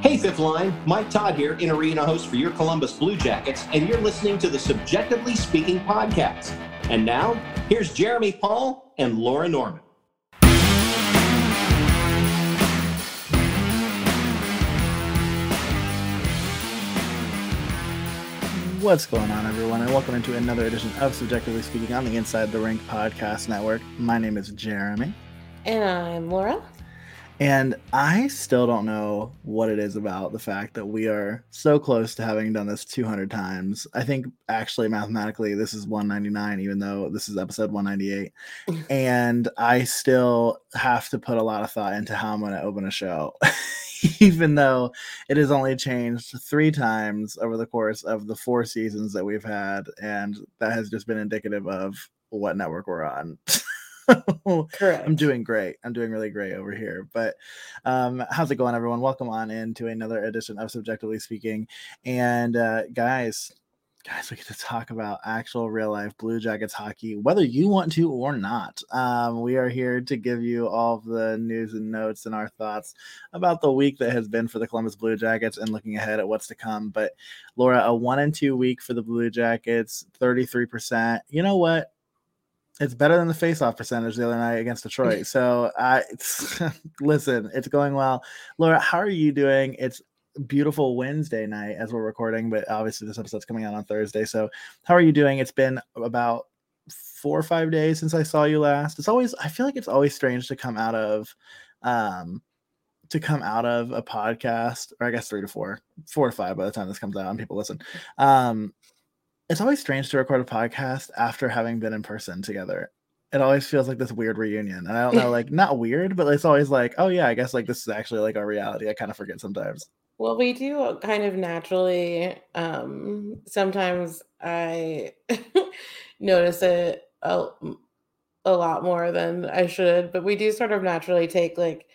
Hey, Fifth Line, Mike Todd here, in arena host for your Columbus Blue Jackets, and you're listening to the CBJectively Speaking podcast. And now, here's Jeremy Paul and Laura Norman. What's going on, everyone, and welcome into another edition of CBJectively Speaking on the Inside the Rink podcast network. My name is Jeremy. And I'm Laura. And I still don't know what it is about the fact that we are so close to having done this 200 times. I think actually mathematically this is 199, even though this is episode 198. and I still have to put a lot of thought into how I'm going to open a show. even though it has only changed three times over the course of the four seasons that we've had, and that has just been indicative of what network we're on. Correct. I'm doing great. I'm doing really great over here. But um, how's it going, everyone? Welcome on into another edition of CBJectively Speaking. And uh, guys, guys, we get to talk about actual real life Blue Jackets hockey, whether you want to or not. Um, we are here to give you all of the news and notes and our thoughts about the week that has been for the Columbus Blue Jackets and looking ahead at what's to come. But Laura, a one and two week for the Blue Jackets, 33%. You know what? It's better than the face-off percentage the other night against Detroit. So, I listen, it's going well. Laura, how are you doing? It's beautiful Wednesday night as we're recording, but obviously this episode's coming out on Thursday. So, how are you doing? It's been about four or five days since I saw you last. It's always I feel like it's always strange to come out of um to come out of a podcast, or I guess three to four, four to five by the time this comes out and people listen. Um it's always strange to record a podcast after having been in person together. It always feels like this weird reunion. And I don't know, like not weird, but it's always like, oh yeah, I guess like this is actually like our reality. I kind of forget sometimes. Well, we do kind of naturally. Um, sometimes I notice it a, a lot more than I should, but we do sort of naturally take like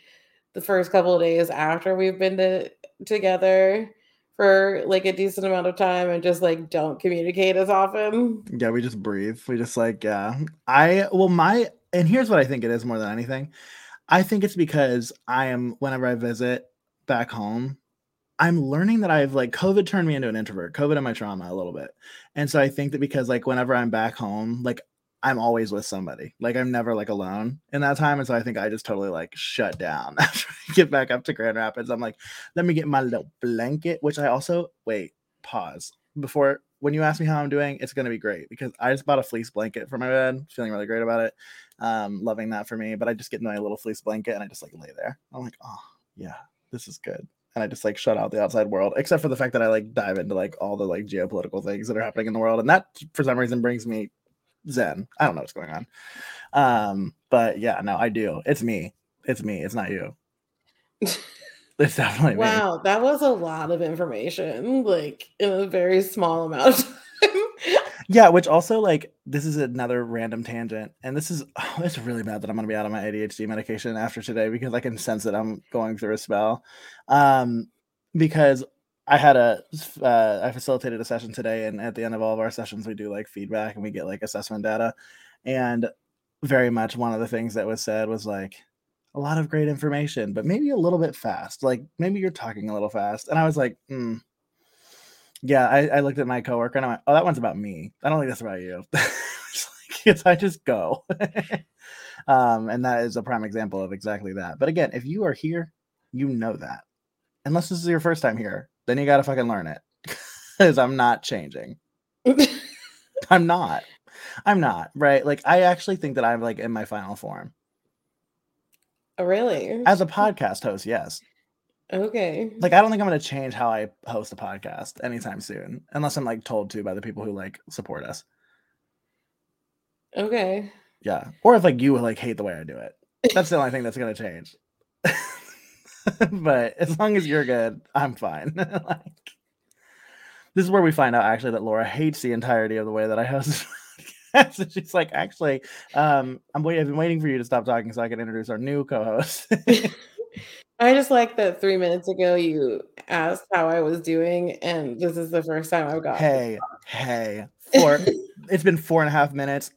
the first couple of days after we've been to, together for like a decent amount of time and just like don't communicate as often. Yeah, we just breathe. We just like, yeah. I, well, my, and here's what I think it is more than anything. I think it's because I am, whenever I visit back home, I'm learning that I've like COVID turned me into an introvert, COVID and my trauma a little bit. And so I think that because like whenever I'm back home, like I'm always with somebody. Like I'm never like alone in that time. And so I think I just totally like shut down after I get back up to Grand Rapids. I'm like, let me get my little blanket, which I also wait, pause. Before when you ask me how I'm doing, it's gonna be great because I just bought a fleece blanket for my bed, feeling really great about it. Um, loving that for me. But I just get my little fleece blanket and I just like lay there. I'm like, oh yeah, this is good and I just like shut out the outside world, except for the fact that I like dive into like all the like geopolitical things that are happening in the world, and that for some reason brings me zen. I don't know what's going on, um, but yeah, no, I do. It's me. It's me. It's not you. it's definitely wow. Me. That was a lot of information, like in a very small amount of time. yeah, which also like this is another random tangent, and this is oh, it's really bad that I'm gonna be out of my ADHD medication after today because I can sense that I'm going through a spell. Um, because I had a uh, I facilitated a session today, and at the end of all of our sessions, we do like feedback and we get like assessment data, and very much one of the things that was said was like a lot of great information, but maybe a little bit fast. Like maybe you're talking a little fast, and I was like, mm, yeah, I, I, looked at my coworker and I went, "Oh, that one's about me. I don't think that's about you." it's like, I just go, um, and that is a prime example of exactly that. But again, if you are here, you know that. Unless this is your first time here, then you got to fucking learn it, because I'm not changing. I'm not. I'm not right. Like I actually think that I'm like in my final form. Oh, really? As a podcast host, yes. Okay. Like I don't think I'm gonna change how I host a podcast anytime soon, unless I'm like told to by the people who like support us. Okay. Yeah. Or if like you like hate the way I do it. That's the only thing that's gonna change. but as long as you're good, I'm fine. like this is where we find out actually that Laura hates the entirety of the way that I host. so she's like, actually, um, I'm waiting. I've been waiting for you to stop talking so I can introduce our new co-host. I just like that three minutes ago you asked how I was doing, and this is the first time I've got. Hey, hey, four. it's been four and a half minutes.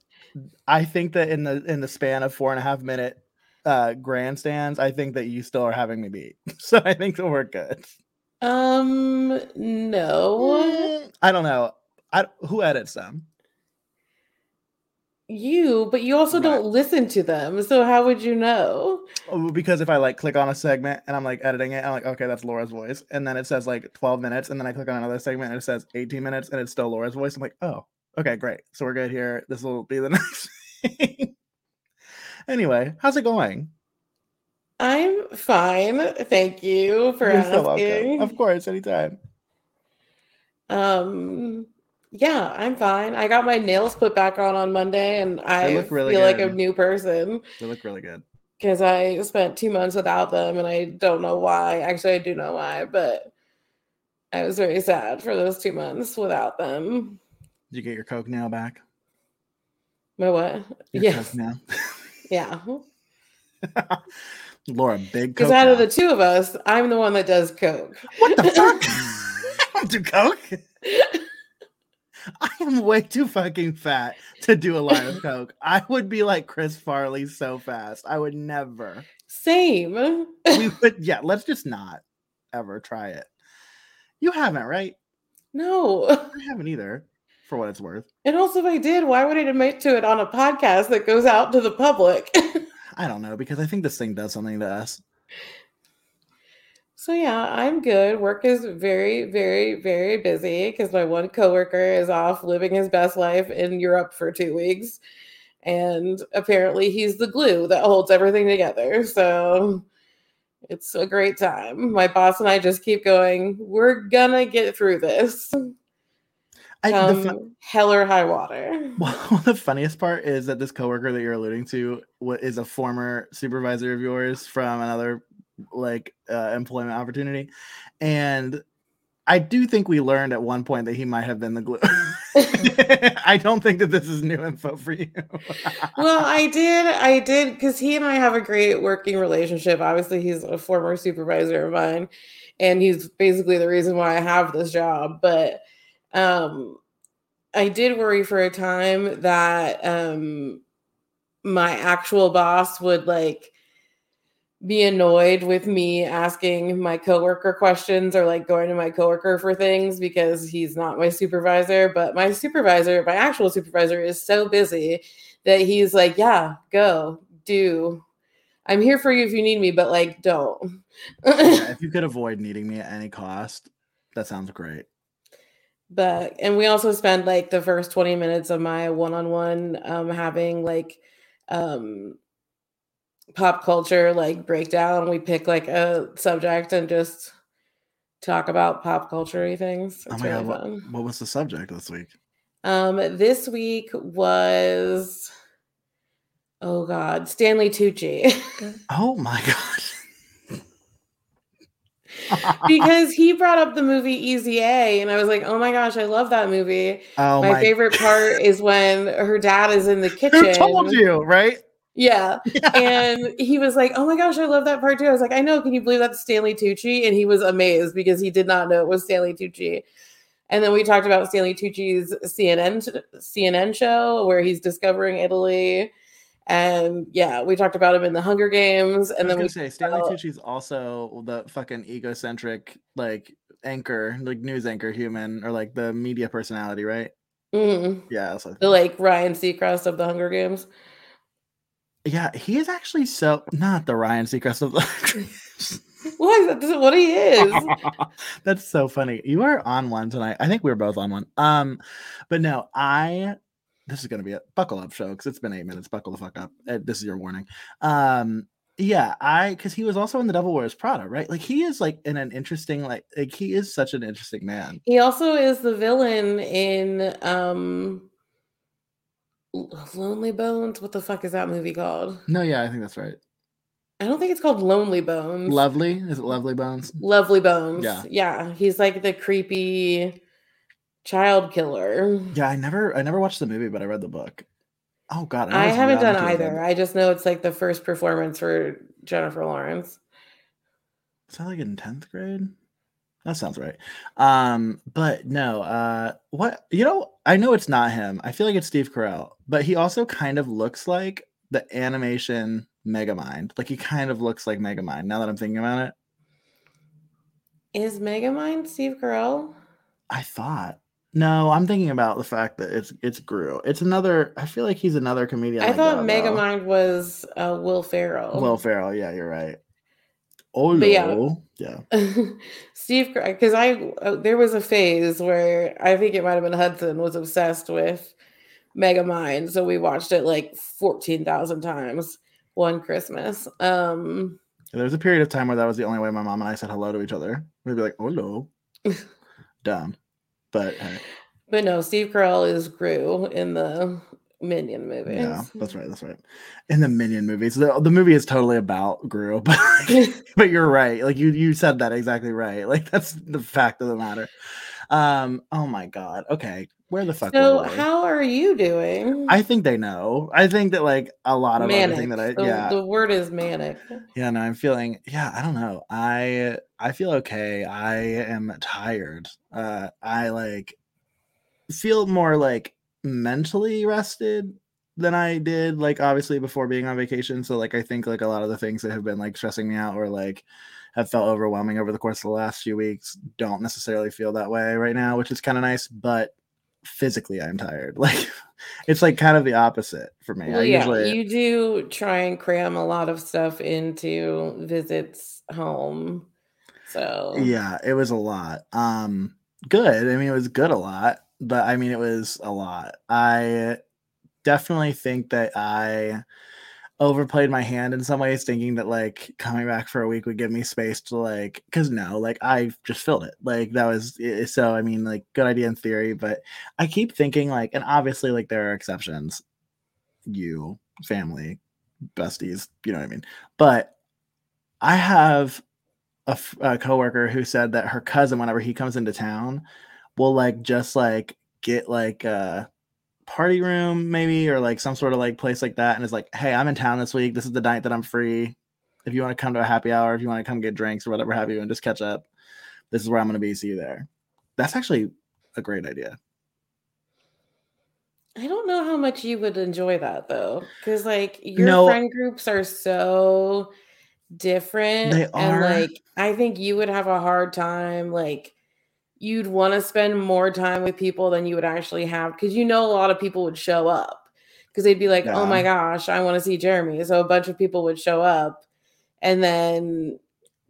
I think that in the in the span of four and a half minute uh grandstands, I think that you still are having me beat. So I think that we're good. Um, no. Mm, I don't know. I who edits them? You, but you also Right. don't listen to them. So how would you know? Oh, because if I like click on a segment and I'm like editing it, I'm like, okay, that's Laura's voice, and then it says like 12 minutes, and then I click on another segment and it says 18 minutes, and it's still Laura's voice. I'm like, oh, okay, great. So we're good here. This will be the next thing. Anyway, how's it going? I'm fine. Thank you for You're so asking. Of course, anytime. Um, yeah, I'm fine. I got my nails put back on on Monday, and I look really feel like a good. new person They look really good. because I spent two months without them, and I don't know why. Actually, I do know why, but I was very sad for those two months without them. Did you get your Coke nail back? My what? Your Yes, Coke nail. yeah. Laura, big coke. Because out of the two of us, I'm the one that does coke. what the fuck? I don't do Coke. I am way too fucking fat to do a line of coke. I would be like Chris Farley so fast. I would never. Same. We would, yeah. Let's just not ever try it. You haven't, right? no. I haven't either, for what it's worth. And also, if I did, why would I admit to it on a podcast that goes out to the public? I don't know because I think this thing does something to us. so yeah, I'm good. Work is very, very, very busy because my one coworker is off living his best life in Europe for two weeks, and apparently he's the glue that holds everything together. So it's a great time. My boss and I just keep going. We're gonna get through this. I, the, Come fu- hell or high water. well, the funniest part is that this coworker that you're alluding to is a former supervisor of yours from another like uh, employment opportunity, and I do think we learned at one point that he might have been the glue. I don't think that this is new info for you. well, I did, I did, because he and I have a great working relationship. Obviously, he's a former supervisor of mine, and he's basically the reason why I have this job. But um, I did worry for a time that um, my actual boss would like be annoyed with me asking my coworker questions or like going to my coworker for things because he's not my supervisor. But my supervisor, my actual supervisor, is so busy that he's like, yeah, go, do. I'm here for you if you need me, but like, don't. Yeah, if you could avoid needing me at any cost, that sounds great. But and we also spend like the first 20 minutes of my one-on-one um having like um pop culture like breakdown we pick like a subject and just talk about pop culture things Oh my really god, what, fun what was the subject this week? um this week was oh god stanley tucci Oh my god. because he brought up the movie easy a and i was like oh my gosh i love that movie oh my, favorite part is when her dad is in the kitchen Who told you, right? Yeah. And he was like, Oh my gosh, I love that part too. I was like, I know, can you believe that's Stanley Tucci? And he was amazed because he did not know it was Stanley Tucci. And then we talked about Stanley Tucci's CNN CNN show where he's discovering Italy. And yeah, we talked about him in the Hunger Games. And then we say Stanley about- Tucci's also the fucking egocentric like anchor, like news anchor human, or like the media personality, right? Mm-hmm. Yeah, I the like Ryan Seacrest of the Hunger Games. Yeah, he is actually so not the Ryan Seacrest of the. What? That's what he is. That's so funny. You are on one tonight. I think we were both on one. Um, but no, I. This is gonna be a buckle up show because it's been eight minutes. Buckle the fuck up. Uh, This is your warning. Um, yeah, I because he was also in the Devil Wears Prada, right? Like he is like in an interesting like like he is such an interesting man. He also is the villain in um Lonely Bones. What the fuck is that movie called? No, yeah, I think that's right. I don't think it's called Lonely Bones. Lovely is it Lovely Bones? Lovely Bones. Yeah. Yeah. He's like the creepy child killer. Yeah, I never I never watched the movie, but I read the book. Oh god, I was haven't done either. I just know it's like the first performance for Jennifer Lawrence. Is that like in 10th grade? That sounds right. Um, but no, uh what you know, I know it's not him. I feel like it's Steve Carell, but he also kind of looks like the animation Megamind. Like he kind of looks like Megamind now that I'm thinking about it. Is Megamind Steve Carell? I thought. No, I'm thinking about the fact that it's it's Gru. It's another. I feel like he's another comedian. I like thought that, though. Was uh, Will Ferrell. Will Ferrell. Yeah, you're right. Oh But yeah. no. Yeah. Steve, because I uh, there was a phase where I think it might have been Hudson was obsessed with Megamind, so we watched it like fourteen thousand times one Christmas. Um, There was a period of time where that was the only way my mom and I said hello to each other. We'd be like, "Oh no." Dumb. But hey, but no, Steve Carell is Gru in the Minion movies. yeah, that's right. That's right. In the Minion movies, the, the movie is totally about Gru, but but you're right. Like you you said that exactly right. Like that's the fact of the matter. Um. Oh my God. Okay. Where the fuck? so, how are you doing? I think they know. I think that like a lot of everything that I The- yeah the word is manic. yeah no I'm feeling yeah I don't know I I feel okay I am tired uh I like feel more like mentally rested than I did like obviously before being on vacation so like I think like a lot of the things that have been like stressing me out or like have felt overwhelming over the course of the last few weeks don't necessarily feel that way right now which is kind of nice but physically I'm tired. Like it's like kind of the opposite for me. Well, I yeah, usually you do try and cram a lot of stuff into visits home. So. Yeah it was a lot. Um good. I mean it was good a lot but i mean it was a lot. I definitely think that i overplayed my hand in some ways thinking that like coming back for a week would give me space to like because no like i just filled it. Like that was so i mean like good idea in theory but i keep thinking like and obviously like there are exceptions. You family besties you know what i mean? But i have a coworker who said that her cousin whenever he comes into town will like just like get like a party room maybe or like some sort of like place like that and it's like hey i'm in town this week this is the night that i'm free if you want to come to a happy hour if you want to come get drinks or whatever have you and just catch up this is where i'm going to be see you there that's actually a great idea I don't know how much you would enjoy that though, because like your No. friend groups are so different, They and are. like I think you would have a hard time. Like you'd want to spend more time with people than you would actually have, because you know a lot of people would show up because they'd be like, "Oh my gosh, I want to see Jeremy," so a bunch of people would show up, and then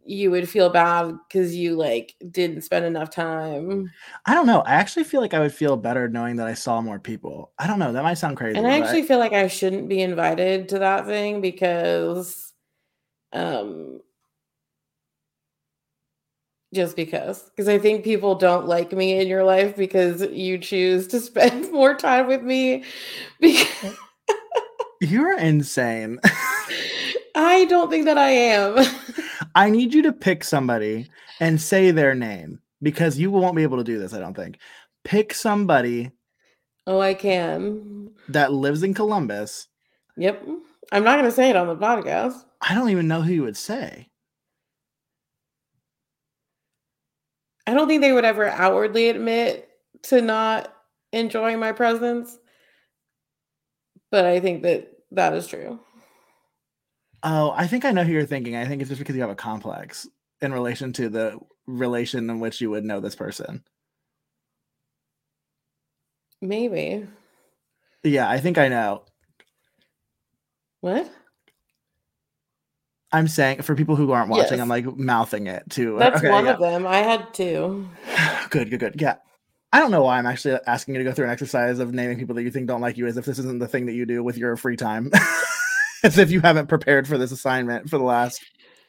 you would feel bad because you like didn't spend enough time. i don't know i actually feel like i would feel better knowing that i saw more people. I don't know that might sound crazy And I actually feel like I shouldn't be invited to that thing because um just because because I think people don't like me in your life because you choose to spend more time with me because you're insane I don't think that I am. I need you to pick somebody and say their name because you won't be able to do this, I don't think. Pick somebody oh, I can. that lives in Columbus. Yep. I'm not going to say it on the podcast. I don't even know who you would say. I don't think they would ever outwardly admit to not enjoying my presence. But I think that that is true. Oh, I think I know who you're thinking. I think it's just because you have a complex in relation to the relation in which you would know this person. Maybe. Yeah, I think I know. What? I'm saying for people who aren't watching, Yes. I'm like mouthing it too. That's Okay, one yeah. of them. I had two. good, good, good. Yeah. I don't know why I'm actually asking you to go through an exercise of naming people that you think don't like you as if this isn't the thing that you do with your free time. as if you haven't prepared for this assignment for the last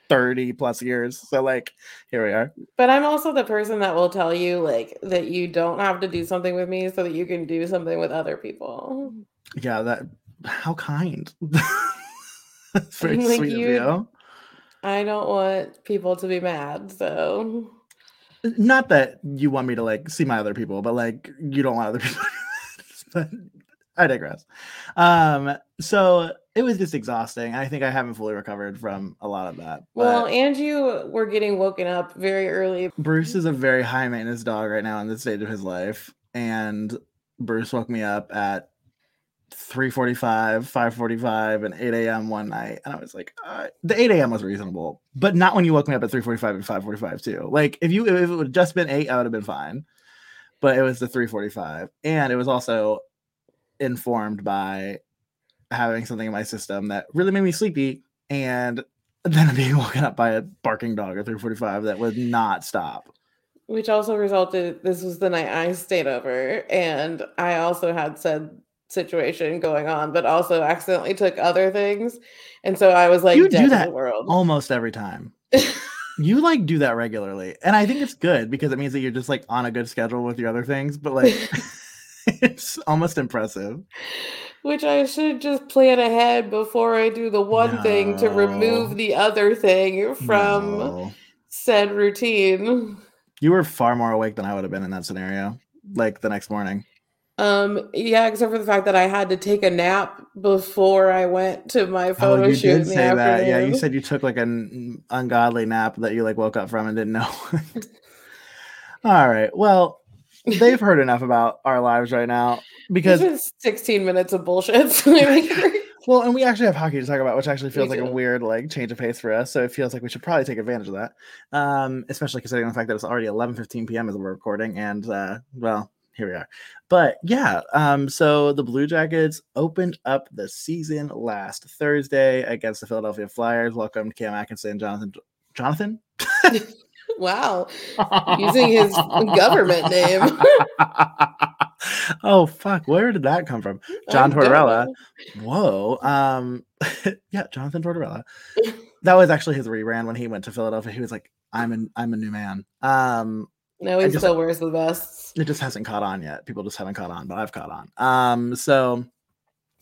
30 plus years. So like here we are. But I'm also the person that will tell you like that you don't have to do something with me so that you can do something with other people. Yeah, that how kind. That's very Like, sweet you- of you. I don't want people to be mad, so Not that you want me to like see my other people, but like you don't want other people. but I digress. Um, so it was just exhausting. I think I haven't fully recovered from a lot of that. well, and you were getting woken up very early. Bruce is a very high maintenance dog right now in this stage of his life. And Bruce woke me up at 3:45, 5:45, and 8 a.m. one night, and I was like, uh, the 8 a.m. was reasonable, but not when you woke me up at 3:45 and 5:45 too. Like if you if it would just been eight, I would have been fine. But it was the 3:45, and it was also informed by having something in my system that really made me sleepy, and then being woken up by a barking dog at 3:45 that would not stop. Which also resulted. This was the night I stayed over, and I also had said situation going on, but also accidentally took other things. And so I was like, you do that world. almost every time. you like do that regularly. And I think it's good because it means that you're just like on a good schedule with your other things, but like it's almost impressive. Which I should just plan ahead before I do the one no. thing to remove the other thing from no. said routine. You were far more awake than I would have been in that scenario, like the next morning. Um, yeah, except for the fact that I had to take a nap before I went to my photo oh, you shoot. Did say that. Afternoon. Yeah, you said you took like an ungodly nap that you like woke up from and didn't know. All right. Well, they've heard enough about our lives right now because 16 minutes of bullshit. well, and we actually have hockey to talk about, which actually feels like a weird like change of pace for us. So it feels like we should probably take advantage of that. Um, especially considering the fact that it's already 11 15 p.m. as we're recording, and uh, well, here we are. But yeah, um, so the Blue Jackets opened up the season last Thursday against the Philadelphia Flyers. Welcome Cam Atkinson, Jonathan. Jonathan. wow, using his government name. oh fuck, where did that come from? John Tortorella. Whoa. Um, yeah, Jonathan Tortorella. That was actually his rebrand when he went to Philadelphia. He was like, "I'm an I'm a new man." Um, no, he still wears the vests. It just hasn't caught on yet. People just haven't caught on, but I've caught on. Um, so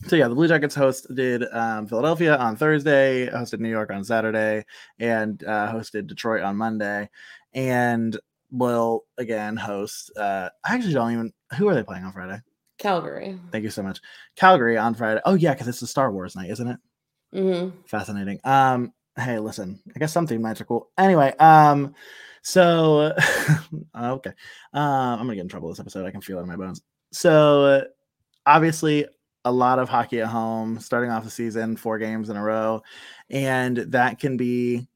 so yeah, the Blue Jackets hosted um, Philadelphia on Thursday, hosted New York on Saturday, and uh, hosted Detroit on Monday, and will again host. Uh, I actually don't even. Who are they playing on Friday? Calgary. Thank you so much. Calgary on Friday. Oh yeah, because it's the Star Wars night, isn't it? Mm-hmm. Fascinating. Um, hey, listen, I guess some theme nights are cool. Anyway, um, so, okay. Uh, I'm going to get in trouble this episode. I can feel it in my bones. So, obviously, a lot of hockey at home, starting off the season, four games in a row. And that can be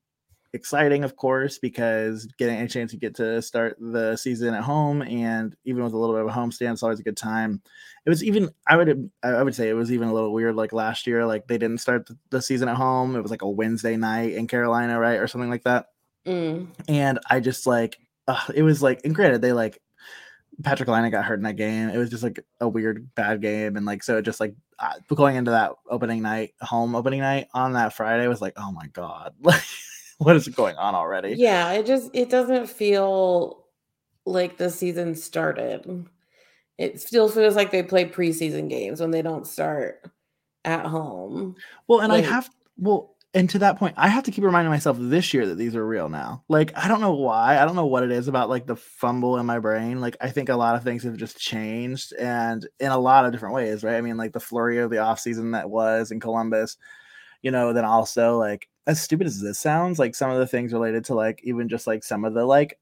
exciting, of course, because getting a chance to get to start the season at home and even with a little bit of a homestand, it's always a good time. It was even I would I would say it was even a little weird like last year, like they didn't start the season at home. It was like a Wednesday night in Carolina, right? Or something like that. Mm. And I just like, uh, it was like, and granted, they like, Patrik Laine got hurt in that game. It was just like a weird, bad game. And like, so it just like uh, going into that opening night, home opening night on that Friday was like, oh my God, like, what is going on already? Yeah. It just, it doesn't feel like the season started. It still feels like they play preseason games when they don't start at home. Well, and like, I have, well, and to that point, I have to keep reminding myself this year that these are real now. Like, I don't know why. I don't know what it is about like the fumble in my brain. Like, I think a lot of things have just changed and in a lot of different ways, right? I mean, like the flurry of the offseason that was in Columbus, you know, then also like as stupid as this sounds, like some of the things related to like even just like some of the like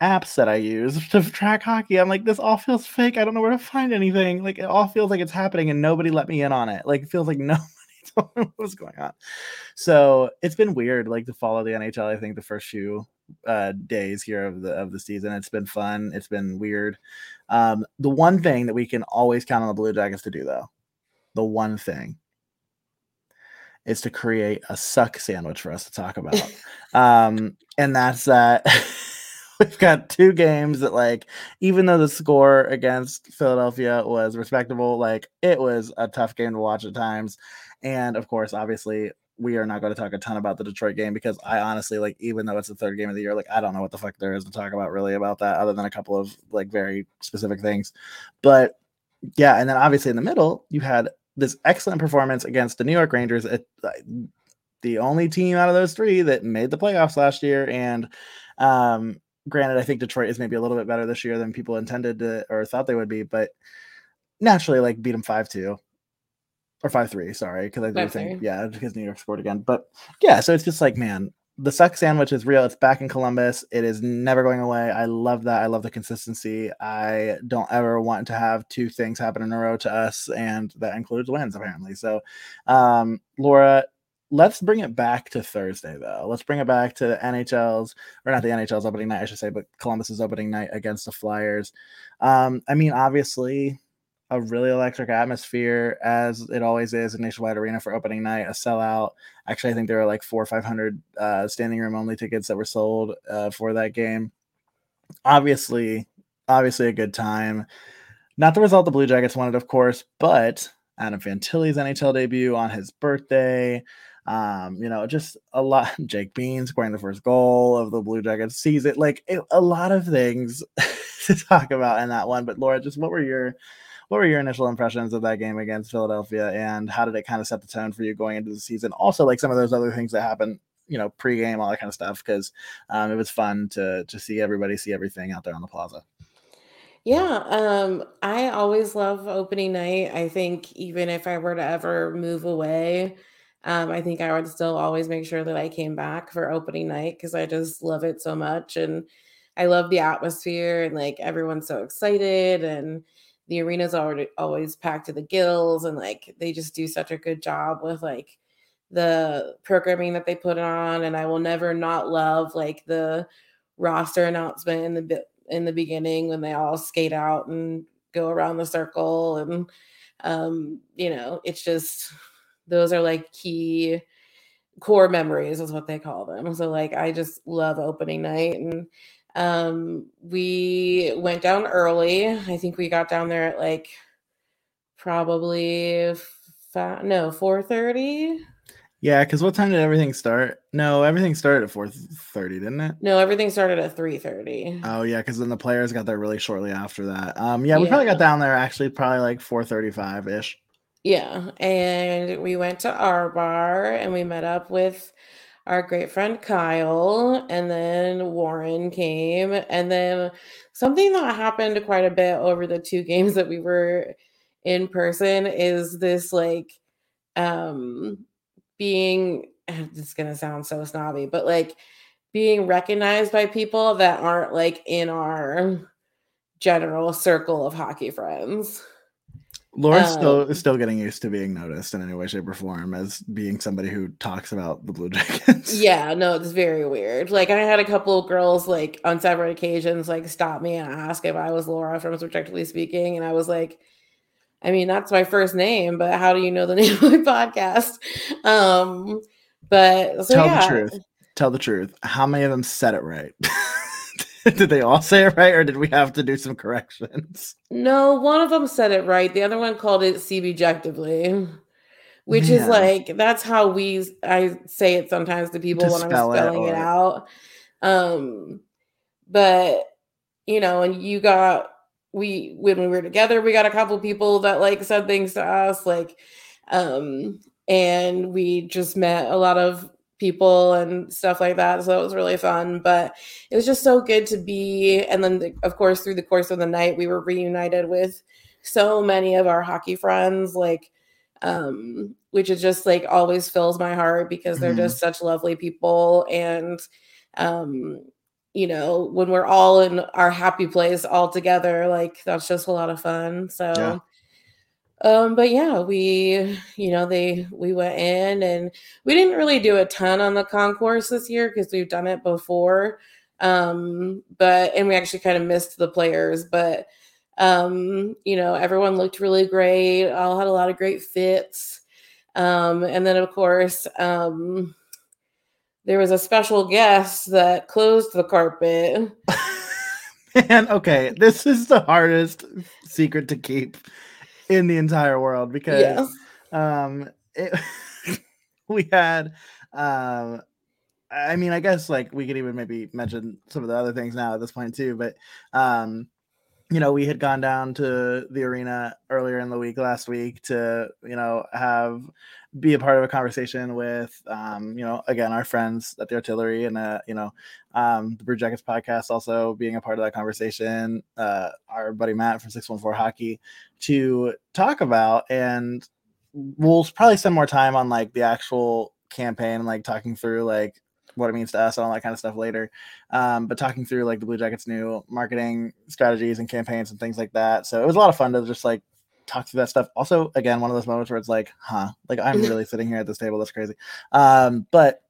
apps that I use to track hockey. I'm like, this all feels fake. I don't know where to find anything. Like, it all feels like it's happening and nobody let me in on it. Like, it feels like no what's going on. So it's been weird, like to follow the NHL. I think the first few uh, days here of the of the season, it's been fun. It's been weird. Um, the one thing that we can always count on the Blue Jackets to do, though, the one thing is to create a suck sandwich for us to talk about. um, and that's that we've got two games that like even though the score against Philadelphia was respectable, like it was a tough game to watch at times. And of course, obviously, we are not going to talk a ton about the Detroit game because I honestly like, even though it's the third game of the year, like I don't know what the fuck there is to talk about really about that, other than a couple of like very specific things. But yeah, and then obviously in the middle, you had this excellent performance against the New York Rangers, it, the only team out of those three that made the playoffs last year. And um, granted, I think Detroit is maybe a little bit better this year than people intended to or thought they would be, but naturally, like beat them five two or five three. Sorry, because I do think yeah, because New York scored again. But yeah, so it's just like man, the suck sandwich is real. It's back in Columbus. It is never going away. I love that. I love the consistency. I don't ever want to have two things happen in a row to us, and that includes wins apparently. So, um, Laura, let's bring it back to Thursday though. Let's bring it back to the NHL's or not the NHL's opening night, I should say, but Columbus's opening night against the Flyers. Um, I mean, obviously a really electric atmosphere as it always is in Nationwide Arena for opening night, a sellout. Actually, I think there were like four or five hundred uh, standing room only tickets that were sold uh, for that game. Obviously, obviously a good time. Not the result the Blue Jackets wanted, of course, but Adam Fantilli's NHL debut on his birthday. Um, you know, just a lot. Jake Bean scoring the first goal of the Blue Jackets season. Like it, a lot of things to talk about in that one. But Laura, just what were your what were your initial impressions of that game against Philadelphia, and how did it kind of set the tone for you going into the season? Also, like some of those other things that happened, you know, pregame, all that kind of stuff, because um, it was fun to to see everybody see everything out there on the plaza. Yeah, um, I always love opening night. I think even if I were to ever move away, um, I think I would still always make sure that I came back for opening night because I just love it so much and I love the atmosphere and like everyone's so excited and the arena's already always packed to the gills and like they just do such a good job with like the programming that they put on and I will never not love like the roster announcement in the in the beginning when they all skate out and go around the circle and um you know it's just those are like key core memories is what they call them. So like i just love opening night and um, we went down early. I think we got down there at like probably five, no four thirty. Yeah, because what time did everything start? No, everything started at four thirty, didn't it? No, everything started at three thirty. Oh yeah, because then the players got there really shortly after that. Um, yeah, we yeah. probably got down there actually probably like four thirty-five ish. Yeah, and we went to our bar and we met up with our great friend Kyle, and then Warren came, and then something that happened quite a bit over the two games that we were in person is this like um being it's gonna sound so snobby, but like being recognized by people that aren't like in our general circle of hockey friends. Laura's um, still still getting used to being noticed in any way, shape, or form as being somebody who talks about the Blue Jackets. Yeah, no, it's very weird. Like I had a couple of girls like on several occasions like stop me and ask if I was Laura from CBJectively Speaking, and I was like, I mean, that's my first name, but how do you know the name of my podcast? Um, but so, tell yeah. the truth. Tell the truth. How many of them said it right? did they all say it right, or did we have to do some corrections? No, one of them said it right. The other one called it CBjectively, which is like that's how we I say it sometimes to people to when I'm spelling it, or... it out. Um, but you know, and you got we when we were together, we got a couple people that like said things to us, like, um, and we just met a lot of people and stuff like that. So it was really fun. But it was just so good to be. And then, the, of course, through the course of the night, we were reunited with so many of our hockey friends, like, um, which is just like always fills my heart because they're mm-hmm. just such lovely people. And, um, you know, when we're all in our happy place all together, like that's just a lot of fun. So, yeah um but yeah we you know they we went in and we didn't really do a ton on the concourse this year because we've done it before. Um but and we actually kind of missed the players but um you know everyone looked really great all had a lot of great fits. Um and then of course um there was a special guest that closed the carpet. Man okay this is the hardest secret to keep in the entire world because yes. um it, we had um I mean I guess like we could even maybe mention some of the other things now at this point too but um you know we had gone down to the arena earlier in the week last week to you know have be a part of a conversation with um, you know again our friends at the artillery and uh, you know um, the Blue Jackets podcast also being a part of that conversation uh, our buddy Matt from 614 hockey to talk about and we'll probably spend more time on like the actual campaign and like talking through like what it means to us and all that kind of stuff later. Um, but talking through like the Blue Jackets' new marketing strategies and campaigns and things like that. So it was a lot of fun to just like talk through that stuff. Also, again, one of those moments where it's like, huh, like I'm really sitting here at this table. That's crazy. Um, but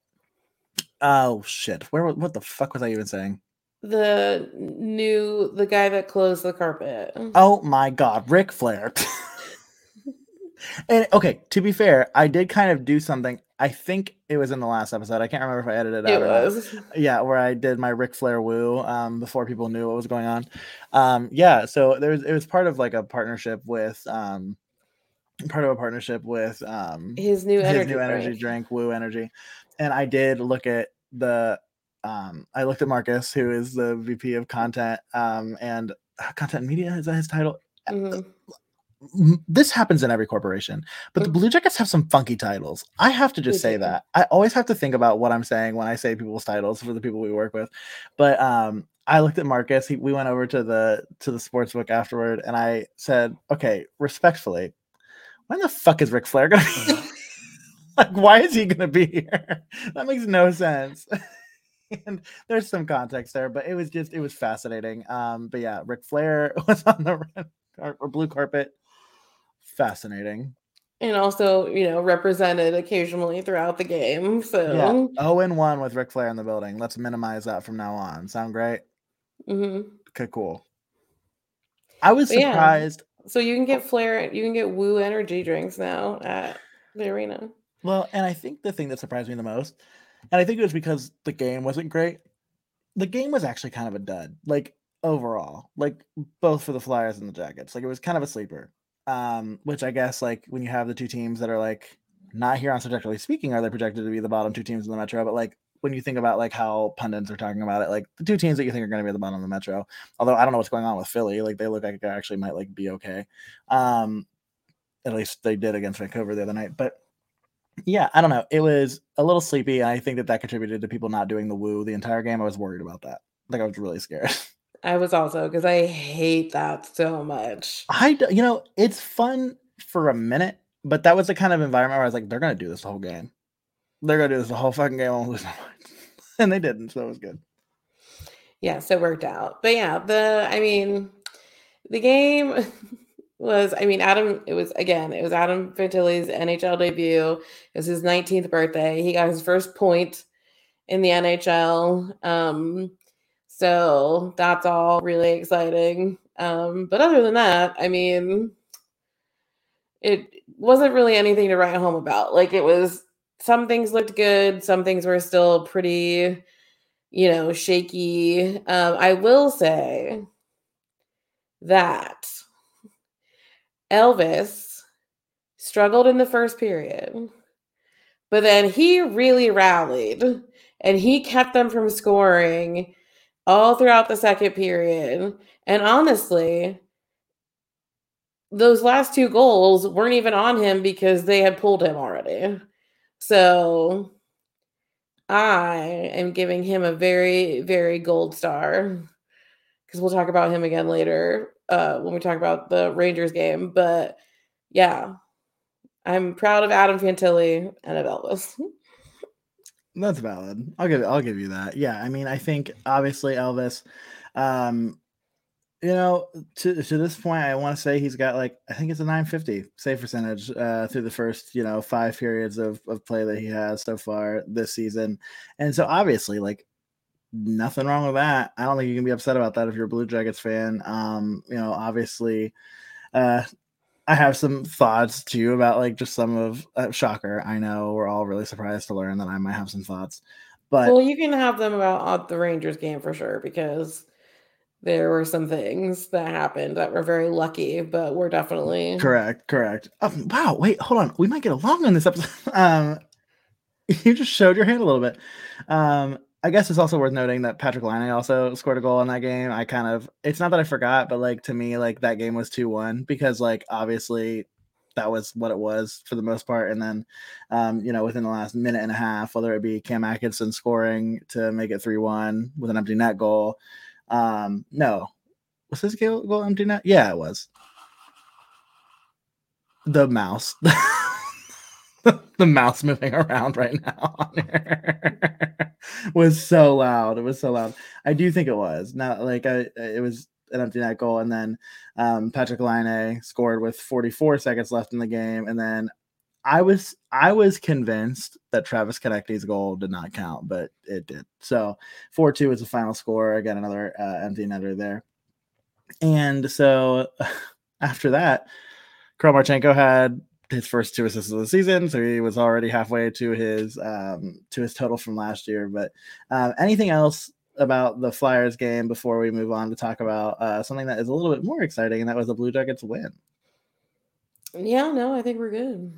oh shit, where what the fuck was I even saying? The new the guy that closed the carpet. Oh my god, Ric Flair. and okay, to be fair, I did kind of do something. I think it was in the last episode. I can't remember if I edited it out. It was. Not. Yeah, where I did my Ric Flair woo um, before people knew what was going on. Um, yeah, so there was it was part of like a partnership with um, part of a partnership with um, his new energy his new energy drink. drink, Woo Energy, and I did look at the um, I looked at Marcus, who is the VP of content um, and uh, content media. Is that his title? Mhm. This happens in every corporation, but the. Blue Jackets have some funky titles. I have to just say that. I always have to think about what I'm saying when I say people's titles for the people we work with. But um, I looked at Marcus. He, we went over to the to the sports book afterward, and I said, "Okay, respectfully, when the fuck is Ric Flair gonna be? like, why is he gonna be here? that makes no sense." and there's some context there, but it was just it was fascinating. Um, but yeah, Ric Flair was on the red or blue carpet. Fascinating. And also, you know, represented occasionally throughout the game. So Yeah. Oh and one with Ric Flair in the building. Let's minimize that from now on. Sound great? Mm-hmm. Okay, cool. I was But yeah. surprised. so you can get Flair, you can get woo energy drinks now at the arena. Well, and I think the thing that surprised me the most, and I think it was because the game wasn't great. The game was actually kind of a dud, like overall, like both for the Flyers and the Jackets. Like it was kind of a sleeper. Um, which I guess like when you have the two teams that are like not here on CBJectively speaking, are they projected to be the bottom two teams in the Metro? But like when you think about like how pundits are talking about it, like the two teams that you think are going to be at the bottom of the Metro. Although I don't know what's going on with Philly, like they look like they actually might like be okay. Um, at least they did against Vancouver the other night, but yeah, I don't know. It was a little sleepy. I think that that contributed to people not doing the woo the entire game. I was worried about that. Like I was really scared. I was also because I hate that so much. I, you know, it's fun for a minute, but that was the kind of environment where I was like, they're gonna do this the whole game. They're gonna do this the whole fucking game. I'm lose my mind. and they didn't, so it was good. Yes, it worked out. But yeah, the I mean, the game was I mean, Adam, it was again, it was Adam Fantilli's NHL debut. It was his 19th birthday. He got his first point in the NHL. Um, so that's all really exciting. Um, but other than that, I mean, it wasn't really anything to write home about. Like it was some things looked good, some things were still pretty you know, shaky. Um, I will say that Elvis struggled in the first period, but then he really rallied and he kept them from scoring all throughout the second period. And honestly, those last two goals weren't even on him because they had pulled him already. So I am giving him a very, very gold star because we'll talk about him again later uh, when we talk about the Rangers game. But yeah, I'm proud of Adam Fantilli and of Elvis. That's valid. I'll give I'll give you that. Yeah, I mean, I think obviously Elvis, um, you know, to to this point, I want to say he's got like I think it's a 950 save percentage uh, through the first you know five periods of of play that he has so far this season, and so obviously like nothing wrong with that. I don't think you can be upset about that if you're a Blue Jackets fan. Um, you know, obviously, uh, I have some thoughts too about like just some of uh, shocker. I know we're all really surprised to learn that I might have some thoughts, but well, you can have them about uh, the Rangers game for sure because there were some things that happened that were very lucky, but we're definitely correct, correct. Um, wow, wait, hold on. We might get along on this episode. Um, you just showed your hand a little bit. Um, I guess it's also worth noting that Patrik Laine also scored a goal in that game. I kind of it's not that I forgot, but like to me, like that game was 2-1 because like obviously that was what it was for the most part. And then um, you know, within the last minute and a half, whether it be Cam Atkinson scoring to make it 3-1 with an empty net goal. Um, no. Was this goal, goal empty net? Yeah, it was. The mouse. the mouse moving around right now on here was so loud. It was so loud. I do think it was not like I, it was an empty net goal, and then um, Patrik Laine scored with 44 seconds left in the game, and then I was I was convinced that Travis Konecny's goal did not count, but it did. So 4-2 is the final score. Again, another uh, empty netter there. And so after that, Kirill Marchenko had his first two assists of the season, so he was already halfway to his um, to his total from last year. But uh, anything else about the Flyers game before we move on to talk about uh, something that is a little bit more exciting, and that was the Blue Jackets win. Yeah, no, I think we're good.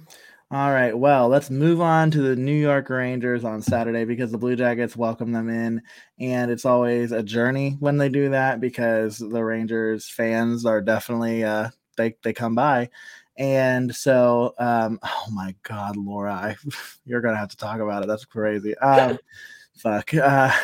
All right, well, let's move on to the New York Rangers on Saturday because the Blue Jackets welcome them in, and it's always a journey when they do that because the Rangers fans are definitely uh, they they come by, and so um, oh my God, Laura, I, you're gonna have to talk about it. That's crazy. Um, fuck. Uh,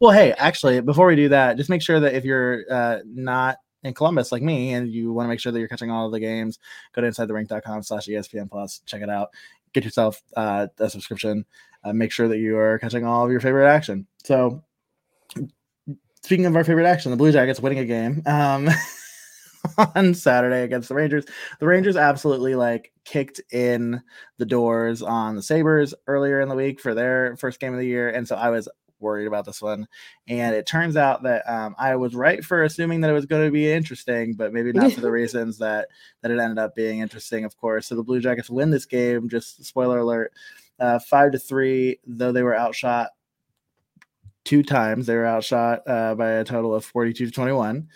well, hey, actually, before we do that, just make sure that if you're uh, not in Columbus like me and you want to make sure that you're catching all of the games, go to insidetherink.com slash ESPN plus, check it out. Get yourself uh, a subscription. Uh, make sure that you are catching all of your favorite action. So speaking of our favorite action, the Blue Jackets winning a game um, on Saturday against the Rangers. The Rangers absolutely like kicked in the doors on the Sabres earlier in the week for their first game of the year. And so I was worried about this one. And it turns out that um, I was right for assuming that it was going to be interesting, but maybe not for the reasons that that it ended up being interesting. Of course, so the Blue Jackets win this game. Just spoiler alert, uh, five to three. Though they were outshot two times, they were outshot uh, by a total of forty-two to twenty-one.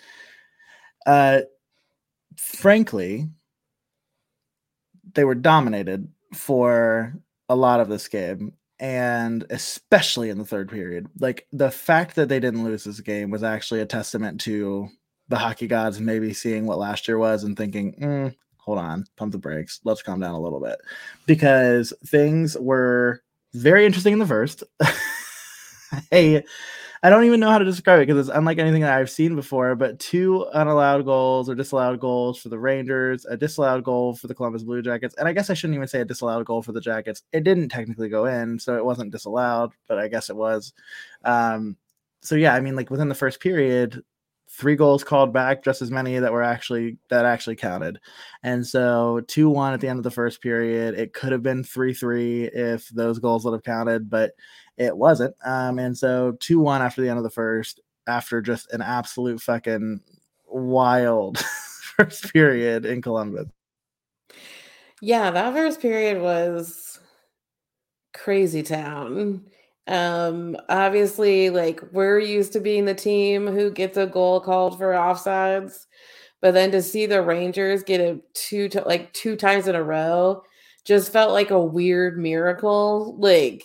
Uh, frankly, they were dominated for a lot of this game and especially in the third period. Like the fact that they didn't lose this game was actually a testament to the hockey gods maybe seeing what last year was and thinking, mm, hold on, pump the brakes, let's calm down a little bit. Because things were very interesting in the first. hey, I don't even know how to describe it because it's unlike anything that I've seen before. But two unallowed goals or disallowed goals for the Rangers, a disallowed goal for the Columbus Blue Jackets, and I guess I shouldn't even say a disallowed goal for the Jackets. It didn't technically go in, so it wasn't disallowed, but I guess it was. Um, so yeah, I mean, like within the first period, three goals called back, just as many that were actually that actually counted. And so 2-1 at the end of the first period. It could have been 3-3 if those goals would have counted, but it wasn't. Um, and so 2-1 after the end of the first, after just an absolute fucking wild first period in Columbus. Yeah, that first period was crazy town. Um, obviously, like we're used to being the team who gets a goal called for offsides, but then to see the Rangers get it two to like two times in a row just felt like a weird miracle. Like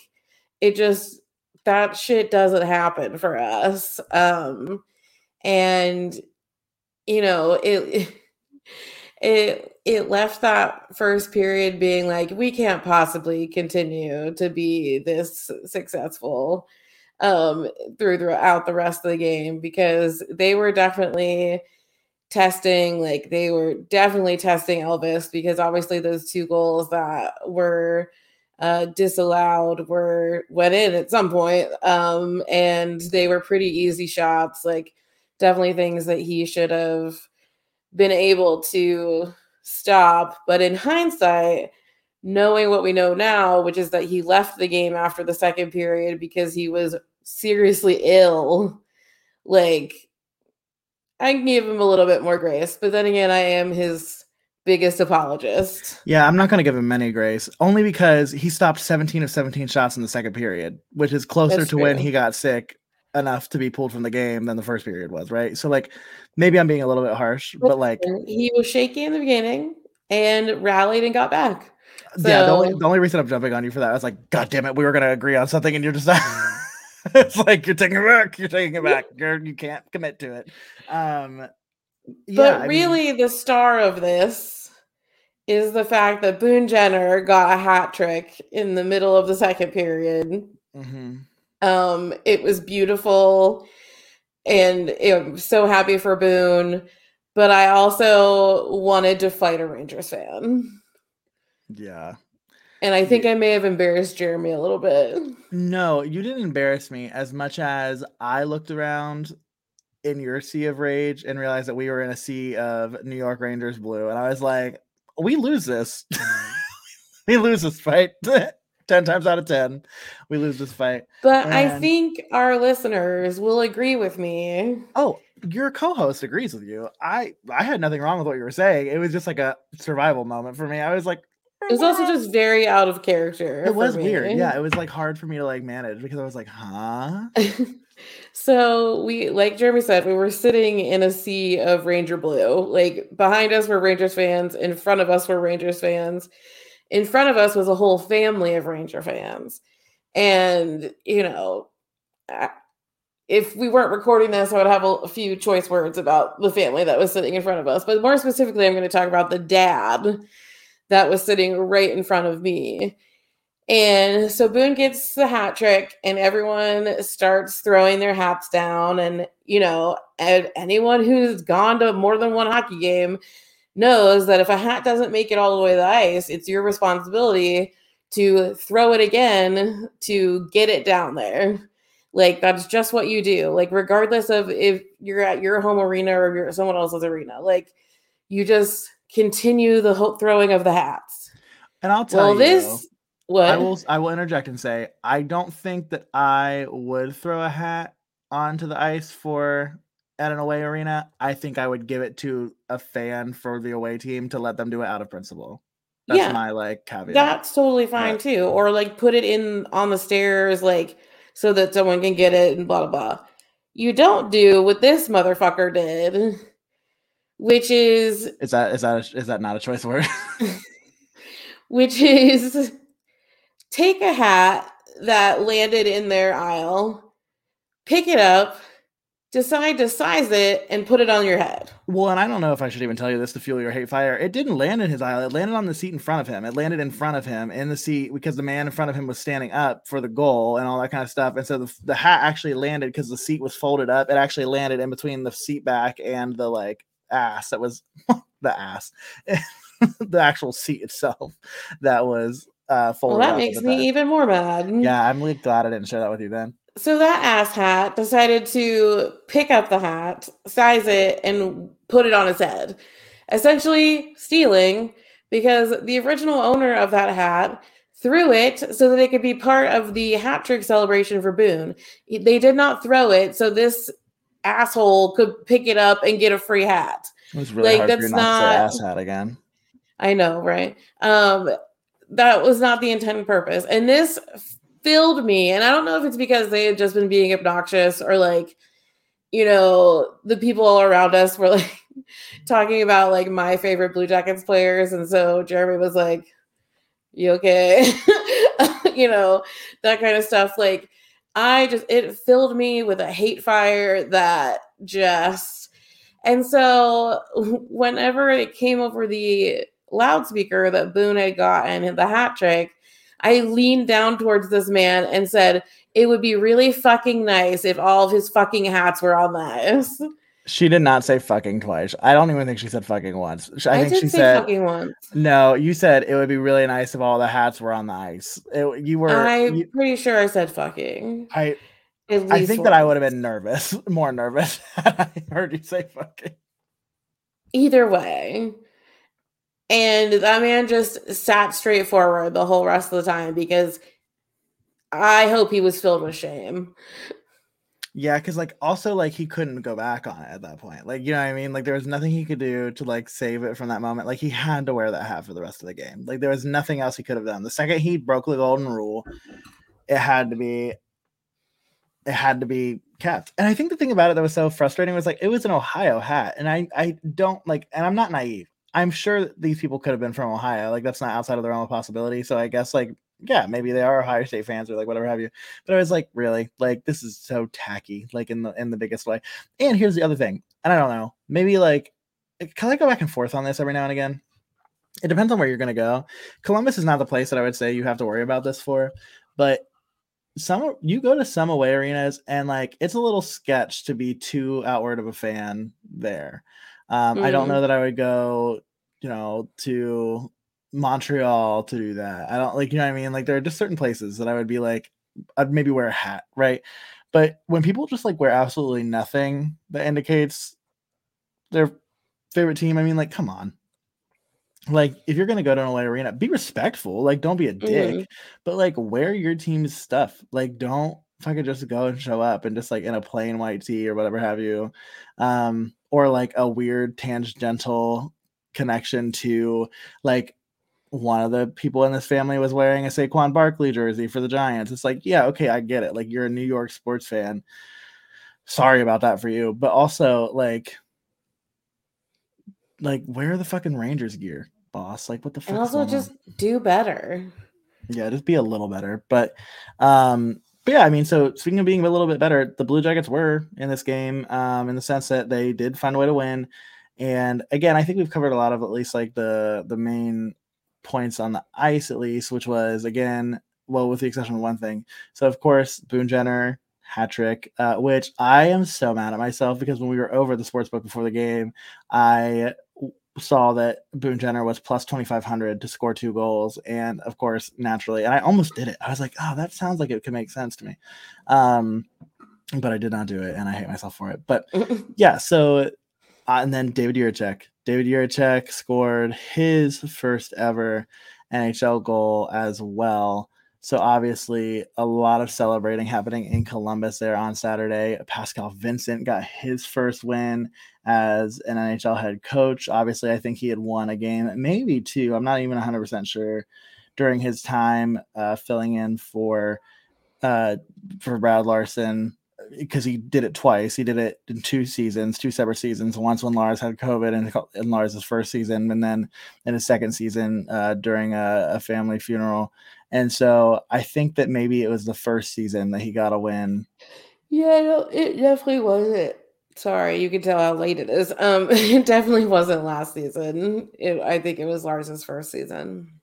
it just that shit doesn't happen for us. Um, and you know it it it left that first period being like we can't possibly continue to be this successful um through throughout the rest of the game because they were definitely testing like they were definitely testing Elvis because obviously those two goals that were uh, disallowed were went in at some point um and they were pretty easy shots like definitely things that he should have been able to stop. But in hindsight, knowing what we know now, which is that he left the game after the second period because he was seriously ill, like I can give him a little bit more grace. But then again, I am his biggest apologist. Yeah, I'm not going to give him any grace, only because he stopped 17 of 17 shots in the second period, which is closer That's to true. when he got sick enough to be pulled from the game than the first period was, right? So like maybe I'm being a little bit harsh, but like he was shaky in the beginning and rallied and got back. So, yeah, the only the only reason I'm jumping on you for that, I was like, God damn it, we were gonna agree on something and you're just it's like you're taking it back, you're taking it back. You're you can't commit to it. Um yeah, but really mean, the star of this is the fact that Boone Jenner got a hat trick in the middle of the second period. Mm-hmm. Um, it was beautiful, and I'm so happy for Boone. But I also wanted to fight a Rangers fan. Yeah, And I think I may have embarrassed Jeremy a little bit. No, you didn't embarrass me as much as I looked around in your sea of rage and realized that we were in a sea of New York Rangers blue. And I was like, we lose this. we lose this fight. 10 times out of 10. We lose this fight. But and... I think our listeners will agree with me. Oh, your co-host agrees with you. I I had nothing wrong with what you were saying. It was just like a survival moment for me. I was like, eh, it was also just very out of character. It was me. weird. Yeah, it was like hard for me to like manage because I was like, huh? so we like Jeremy said, we were sitting in a sea of Ranger blue. Like behind us were Rangers fans, in front of us were Rangers fans. In front of us was a whole family of Ranger fans. And, you know, if we weren't recording this, I would have a, few choice words about the family that was sitting in front of us. But more specifically, I'm going to talk about the dad that was sitting right in front of me. And so Boone gets the hat trick, and everyone starts throwing their hats down. And, you know, anyone who's gone to more than one hockey game knows that if a hat doesn't make it all the way to the ice, it's your responsibility to throw it again to get it down there. Like that's just what you do. Like regardless of if you're at your home arena or you're someone else's arena, like you just continue the hope throwing of the hats. And I'll tell well, you, this what I will I will interject and say I don't think that I would throw a hat onto the ice for at an away arena. I think I would give it to a fan for the away team to let them do it out of principle. That's yeah, my like caveat. That's totally fine too. Or like put it in on the stairs, like so that someone can get it and blah blah blah. You don't do what this motherfucker did which is is that is that a, is that not a choice word? which is take a hat that landed in their aisle, pick it up, decide to size it, and put it on your head. Well, and I don't know if I should even tell you this to fuel your hate fire. It didn't land in his aisle. It landed on the seat in front of him. It landed in front of him in the seat because the man in front of him was standing up for the goal and all that kind of stuff. And so the, the hat actually landed because the seat was folded up. It actually landed in between the seat back and the like ass that was the ass the actual seat itself that was uh folded up. well that makes me even more mad yeah i'm really glad i didn't share that with you then so that ass hat decided to pick up the hat size it and put it on his head essentially stealing because the original owner of that hat threw it so that it could be part of the hat trick celebration for Boone. They did not throw it so this asshole could pick it up and get a free hat. It's really like, hard that's not, not ass hat again. I know, right? Um, that was not the intended purpose. And this filled me. And I don't know if it's because they had just been being obnoxious or like, you know, the people all around us were like talking about like my favorite Blue Jackets players. And so Jeremy was like, You okay? you know, that kind of stuff. Like, I just, it filled me with a hate fire that just, and so whenever it came over the loudspeaker that Boone had gotten the hat trick, I leaned down towards this man and said, It would be really fucking nice if all of his fucking hats were on this. She did not say fucking twice. I don't even think she said fucking once. I, I think she said fucking once. No, you said it would be really nice if all the hats were on the ice. It, you were. I'm you, pretty sure I said fucking. I. I think once. that I would have been nervous, more nervous. I heard you say fucking. Either way, and that man just sat straight forward the whole rest of the time because I hope he was filled with shame. Yeah, because like also like he couldn't go back on it at that point. Like, you know what I mean? Like there was nothing he could do to like save it from that moment. Like he had to wear that hat for the rest of the game. Like there was nothing else he could have done. The second he broke the golden rule, it had to be it had to be kept. And I think the thing about it that was so frustrating was like it was an Ohio hat. And I I don't like and I'm not naive. I'm sure these people could have been from Ohio. Like that's not outside of the realm of possibility. So I guess like yeah, maybe they are Ohio State fans or like whatever have you. But I was like, really, like this is so tacky, like in the in the biggest way. And here's the other thing, and I don't know, maybe like eh, can I go back and forth on this every now and again? It depends on where you're gonna go. Columbus is not the place that I would say you have to worry about this for, but some you go to some away arenas and like it's a little sketch to be too outward of a fan there. Um, mm. I don't know mm. that I would go, you know, to Montreal to do that. I don't like you know what I mean. Like there are just certain places that I would be like, I'd maybe wear a hat, right? But when people just like wear absolutely nothing that indicates their favorite team, I mean, like, come on. Like, if you're gonna go to an LA arena, be respectful. Like, don't be a dick, Mhm. but like wear your team's stuff. Like, don't fucking just go and show up and just like in a plain white tee or whatever have you. Um, or like a weird tangential connection to like one of the people in this family was wearing a Saquon Barkley jersey for the Giants. It's like, yeah, okay, I get it. Like you're a New York sports fan. Sorry about that for you, but also like, like wear the fucking Rangers gear, boss. Like what the fuck? And also going on? just do better. yeah, just be a little better. But um, but yeah, I mean, so speaking of being a little bit better, the Blue Jackets were in this game, um, in the sense that they did find a way to win. And again, I think we've covered a lot of at least like the the main points on the ice, at least, which was again, well, with the exception of one thing. So of course, Boone Jenner hat trick, uh, which I am so mad at myself because when we were over the sports book before the game, I saw that Boone Jenner was plus 2500 to score two goals. And of course, naturally, and I almost did it. I was like, oh, that sounds like it could make sense to me. Um, but I did not do it and I hate myself for it. But yeah, so uh, and then David Jiricek. David Jiricek scored his first ever NHL goal as well. So obviously a lot of celebrating happening in Columbus there on Saturday. Pascal Vincent got his first win as an NHL head coach. Obviously, I think he had won a game, maybe two. I'm not even 100% sure during his time uh, filling in for uh, for Brad Larsen because he did it twice. He did it in two seasons, two separate seasons. Once when Lars had COVID in, in Lars's first season, and then in his second season uh, during a, a family funeral. And so I think that maybe it was the first season that he got a win. Yeah, no, it definitely wasn't. Sorry, you can tell how late it is. Um, it definitely wasn't last season. It, I think it was Lars's first season.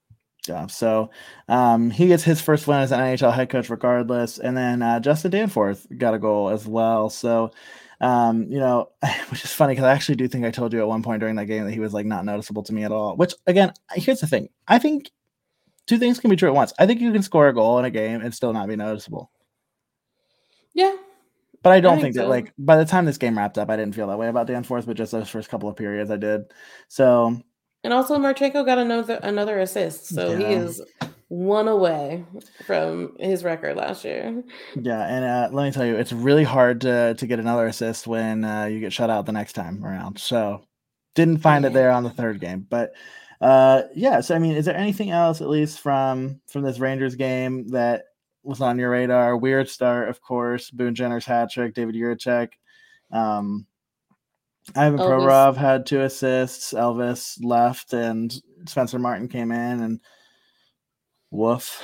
Yeah, so um, he gets his first win as an NHL head coach, regardless. And then uh, Justin Danforth got a goal as well. So, um, you know, which is funny because I actually do think I told you at one point during that game that he was like not noticeable to me at all. Which, again, here's the thing: I think two things can be true at once. I think you can score a goal in a game and still not be noticeable. Yeah, But I don't think think, that like by the time this game wrapped up, I didn't feel that way about Danforth. But just those first couple of periods, I did. So and also Marchenko got another another assist, so he is one away from his record last year. Yeah, and uh, let me tell you, it's really hard to to get another assist when uh, you get shut out the next time around. So didn't find it there on the third game, but uh, yeah. So I mean, is there anything else, at least from from this Rangers game, that was on your radar? Weird start, of course. Boone Jenner's hat trick, David Jiricek. Um, Ivan Elvis. Provorov had two assists. Elvis left, and Spencer Martin came in, and woof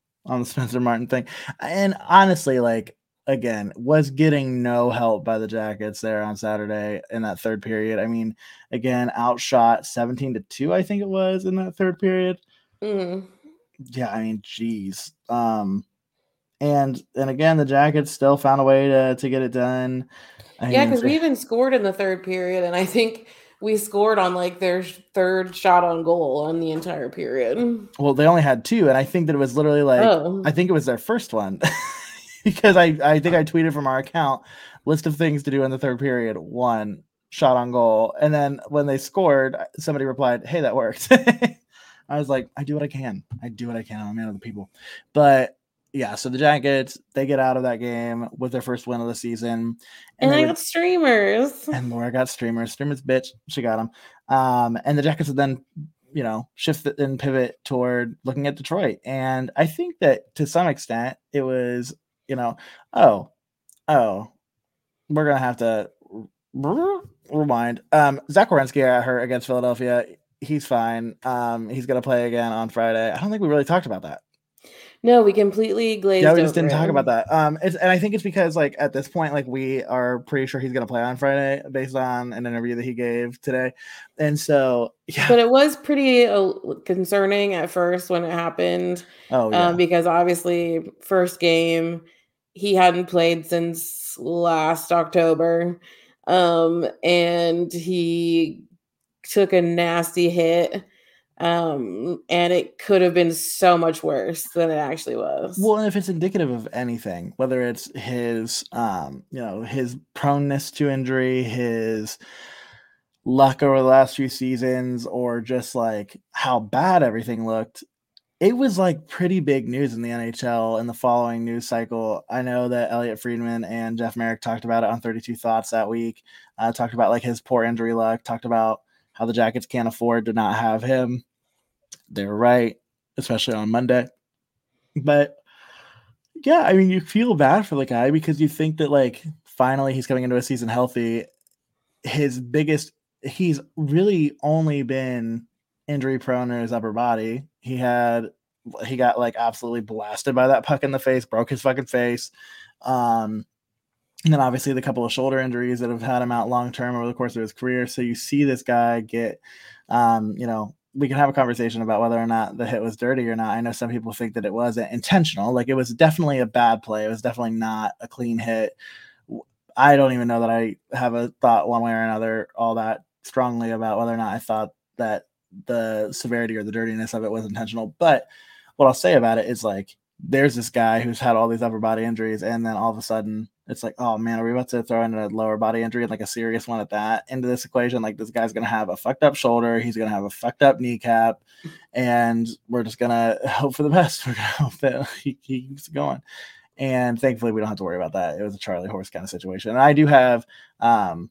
on the Spencer Martin thing. And honestly, like again, was getting no help by the Jackets there on Saturday in that third period. I mean, again, outshot 17 to 2, I think it was in that third period. Mm. Yeah, I mean, geez. Um and and again, the Jackets still found a way to to get it done. I Yeah, because we even scored in the third period, and I think we scored on like their third shot on goal on the entire period. well, they only had two, and I think that it was literally like oh, I think it was their first one because I, I think I tweeted from our account list of things to do in the third period. One shot on goal, and then when they scored, somebody replied, "Hey, that worked." I was like, "I do what I can. I do what I can. I'm a man of the people." But yeah, so the Jackets they get out of that game with their first win of the season, and they I got streamers. and Laura got streamers. Streamers, bitch, she got them. Um, and the Jackets would then, you know, shift and pivot toward looking at Detroit. And I think that to some extent it was, you know, oh, oh, we're gonna have to rewind. Um, Zach Werenski got hurt against Philadelphia. He's fine. Um, he's gonna play again on Friday. I don't think we really talked about that. No, we completely glazed. Yeah, we just didn't talk about that. Um, it's, and I think it's because like at this point, like we are pretty sure he's gonna play on Friday based on an interview that he gave today, and so yeah. But it was pretty uh, concerning at first when it happened, oh yeah. um, because obviously, first game he hadn't played since last October, um, and he took a nasty hit Um, and it could have been so much worse than it actually was. Well, and if it's indicative of anything, whether it's his, um, you know, his proneness to injury, his luck over the last few seasons, or just like how bad everything looked, it was like pretty big news in the NHL in the following news cycle. I know that Elliotte Friedman and Jeff Marek talked about it on 32 Thoughts that week. Uh, talked about like his poor injury luck, talked about how the Jackets can't afford to not have him. They were right, especially on Monday. But yeah, I mean, you feel bad for the guy because you think that like finally he's coming into a season healthy. His biggest, he's really only been injury prone in his upper body. He had he got like absolutely blasted by that puck in the face, broke his fucking face. Um and then obviously the couple of shoulder injuries that have had him out long term over the course of his career. So you see this guy get um, you know, we can have a conversation about whether or not the hit was dirty or not. I know some people think that it wasn't intentional. Like it was definitely a bad play. It was definitely not a clean hit. I don't even know that I have a thought one way or another all that strongly about whether or not I thought that the severity or the dirtiness of it was intentional. But what I'll say about it is like there's this guy who's had all these upper body injuries, and then all of a sudden it's like, oh man, are we about to throw in a lower body injury, and like a serious one at that, into this equation? Like this guy's gonna have a fucked up shoulder, he's gonna have a fucked up kneecap, and we're just gonna hope for the best. We're gonna hope that he, keeps going. And thankfully, we don't have to worry about that. It was a Charlie horse kind of situation. And I do have um,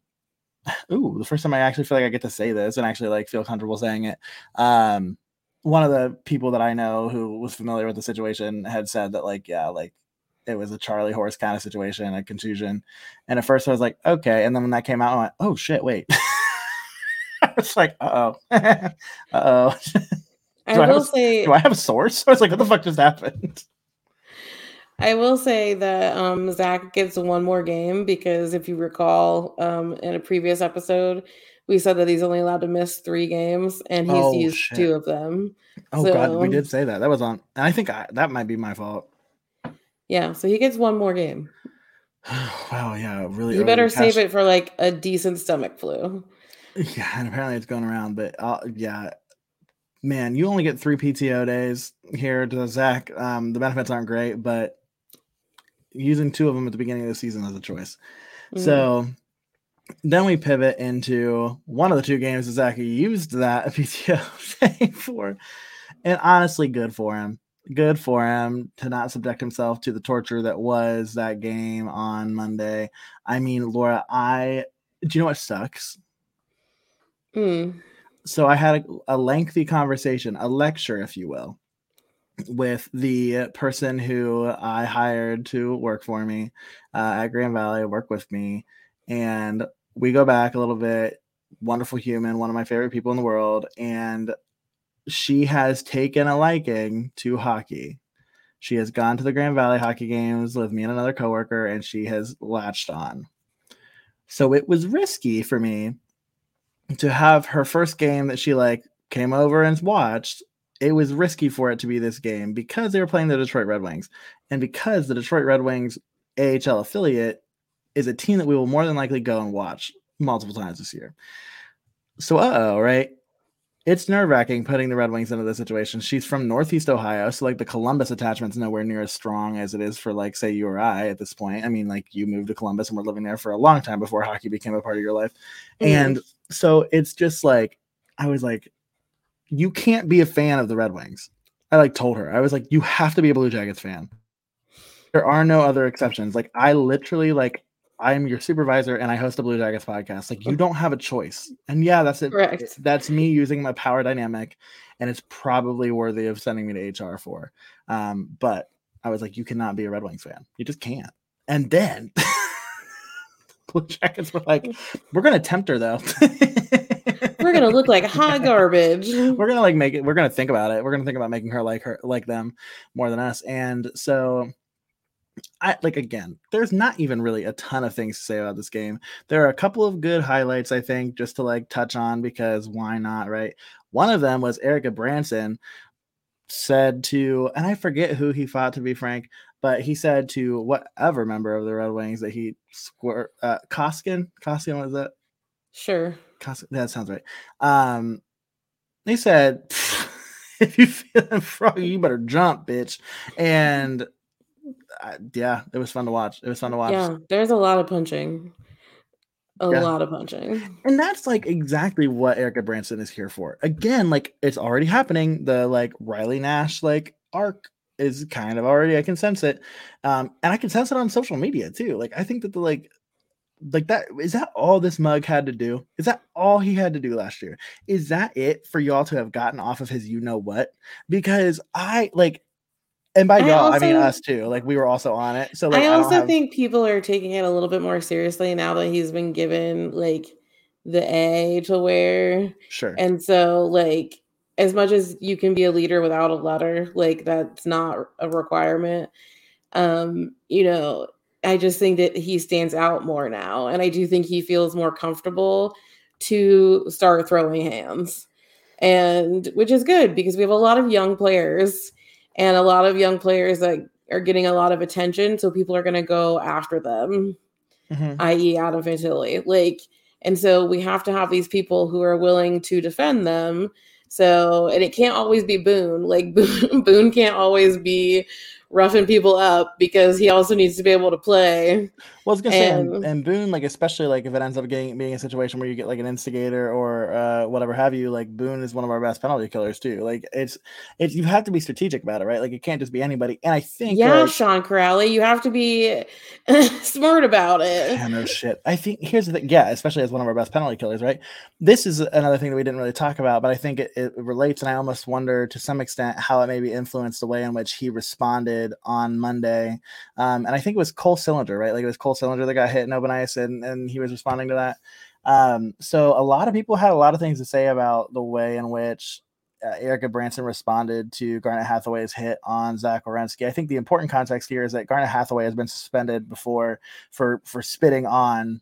ooh, the first time I actually feel like I get to say this and actually like feel comfortable saying it. Um, one of the people that I know who was familiar with the situation had said that like, yeah, like it was a Charlie horse kind of situation, a contusion. And at first I was like, okay. And then when that came out, I went, oh shit, wait. I was like, uh oh. uh oh. I will say, do I have a source? I was like, what the fuck just happened? I will say that um, Zach gets one more game because if you recall, um, in a previous episode, we said that he's only allowed to miss three games, and he's oh, used shit. two of them. Oh so, god, we did say that. That was on. I think I, that might be my fault. Yeah, so he gets one more game. wow, yeah, really. You better save it for like a decent stomach flu. Yeah, and apparently it's going around, but uh, yeah, man, you only get three PTO days here to Zach. Um, the benefits aren't great, but using two of them at the beginning of the season as a choice. Mm. So then we pivot into one of the two games that Zach used that PTO thing for. And honestly, good for him. Good for him to not subject himself to the torture that was that game on Monday. I mean, Laura, I do you know what sucks? Mm. So I had a, a lengthy conversation, a lecture, if you will, with the person who I hired to work for me uh, at Grand Valley, work with me, and we go back a little bit. Wonderful human, one of my favorite people in the world, and she has taken a liking to hockey. She has gone to the Grand Valley hockey games with me and another coworker, and she has latched on. So it was risky for me to have her first game that she like came over and watched it was risky for it to be this game because they were playing the Detroit Red Wings, and because the Detroit Red Wings AHL affiliate is a team that we will more than likely go and watch multiple times this year. So, uh oh, right? It's nerve wracking putting the Red Wings into this situation. She's from Northeast Ohio, so like the Columbus attachment's nowhere near as strong as it is for like say you or I at this point. I mean, like you moved to Columbus and we're living there for a long time before hockey became a part of your life, mm-hmm. and so it's just like I was like, you can't be a fan of the Red Wings. I like told her. I was like, you have to be a Blue Jackets fan. There are no other exceptions. Like I literally like I'm your supervisor and I host a Blue Jackets podcast. Like you don't have a choice. And yeah, that's it. Correct. That's me using my power dynamic, and it's probably worthy of sending me to HR for. Um, but I was like, you cannot be a Red Wings fan. You just can't. And then Blue Jackets were like, we're gonna tempt her though. we're gonna look like hot garbage. We're gonna like make it. We're gonna think about it. We're gonna think about making her like her like them more than us. And so I like again, there's not even really a ton of things to say about this game. There are a couple of good highlights, I think, just to like touch on because why not, right? One of them was Erik Gudbranson said to, and I forget who he fought to be frank, but he said to whatever member of the Red Wings that he squirt uh Kostin, Kostin was it? Sure that sounds right. Um, They said, if you feel froggy, you better jump, bitch. And uh, yeah, it was fun to watch. It was fun to watch. Yeah, there's a lot of punching. A Yeah. lot of punching. And that's like exactly what Erik Gudbranson is here for. Again, like it's already happening. The like Riley Nash like arc is kind of already I can sense it. Um, and I can sense it on social media too. Like I think that the like like that is that all this mug had to do? Is that all he had to do last year? Is that it for y'all to have gotten off of his you know what? Because I like and by I y'all, I mean us too. Like we were also on it. So like I also have- think people are taking it a little bit more seriously now that he's been given like the A to wear. sure. And so, like, as much as you can be a leader without a letter, like, that's not a requirement. Um, you know, I just think that he stands out more now. And I do think he feels more comfortable to start throwing hands. And which is good because we have a lot of young players and a lot of young players that are getting a lot of attention. So people are going to go after them Mhm. i.e., Adam Fantilli. Like, and so we have to have these people who are willing to defend them. So, and it can't always be Boone. Like, Boone, Boone can't always be roughing people up because he also needs to be able to play. Well, I was gonna say, and, And- and Boone, like especially like if it ends up getting being a situation where you get like an instigator or uh, whatever have you, like Boone is one of our best penalty killers too. Like it's it's you have to be strategic about it, right? Like it can't just be anybody. And I think Yeah, like, Sean Kuraly, you have to be smart about it. Yeah, no shit. I think here's the thing. Yeah, especially as one of our best penalty killers, right? This is another thing that we didn't really talk about, but I think it, it relates, and I almost wonder to some extent how it maybe influenced the way in which he responded on Monday. Um, and I think it was Cole Sillinger, right? Like it was Cole Sillinger that got hit in open ice, and and he was responding to that. Um, so a lot of people had a lot of things to say about the way in which uh, Erik Gudbranson responded to Garnet Hathaway's hit on Zach Werenski. I think the important context here is that Garnet Hathaway has been suspended before for for spitting on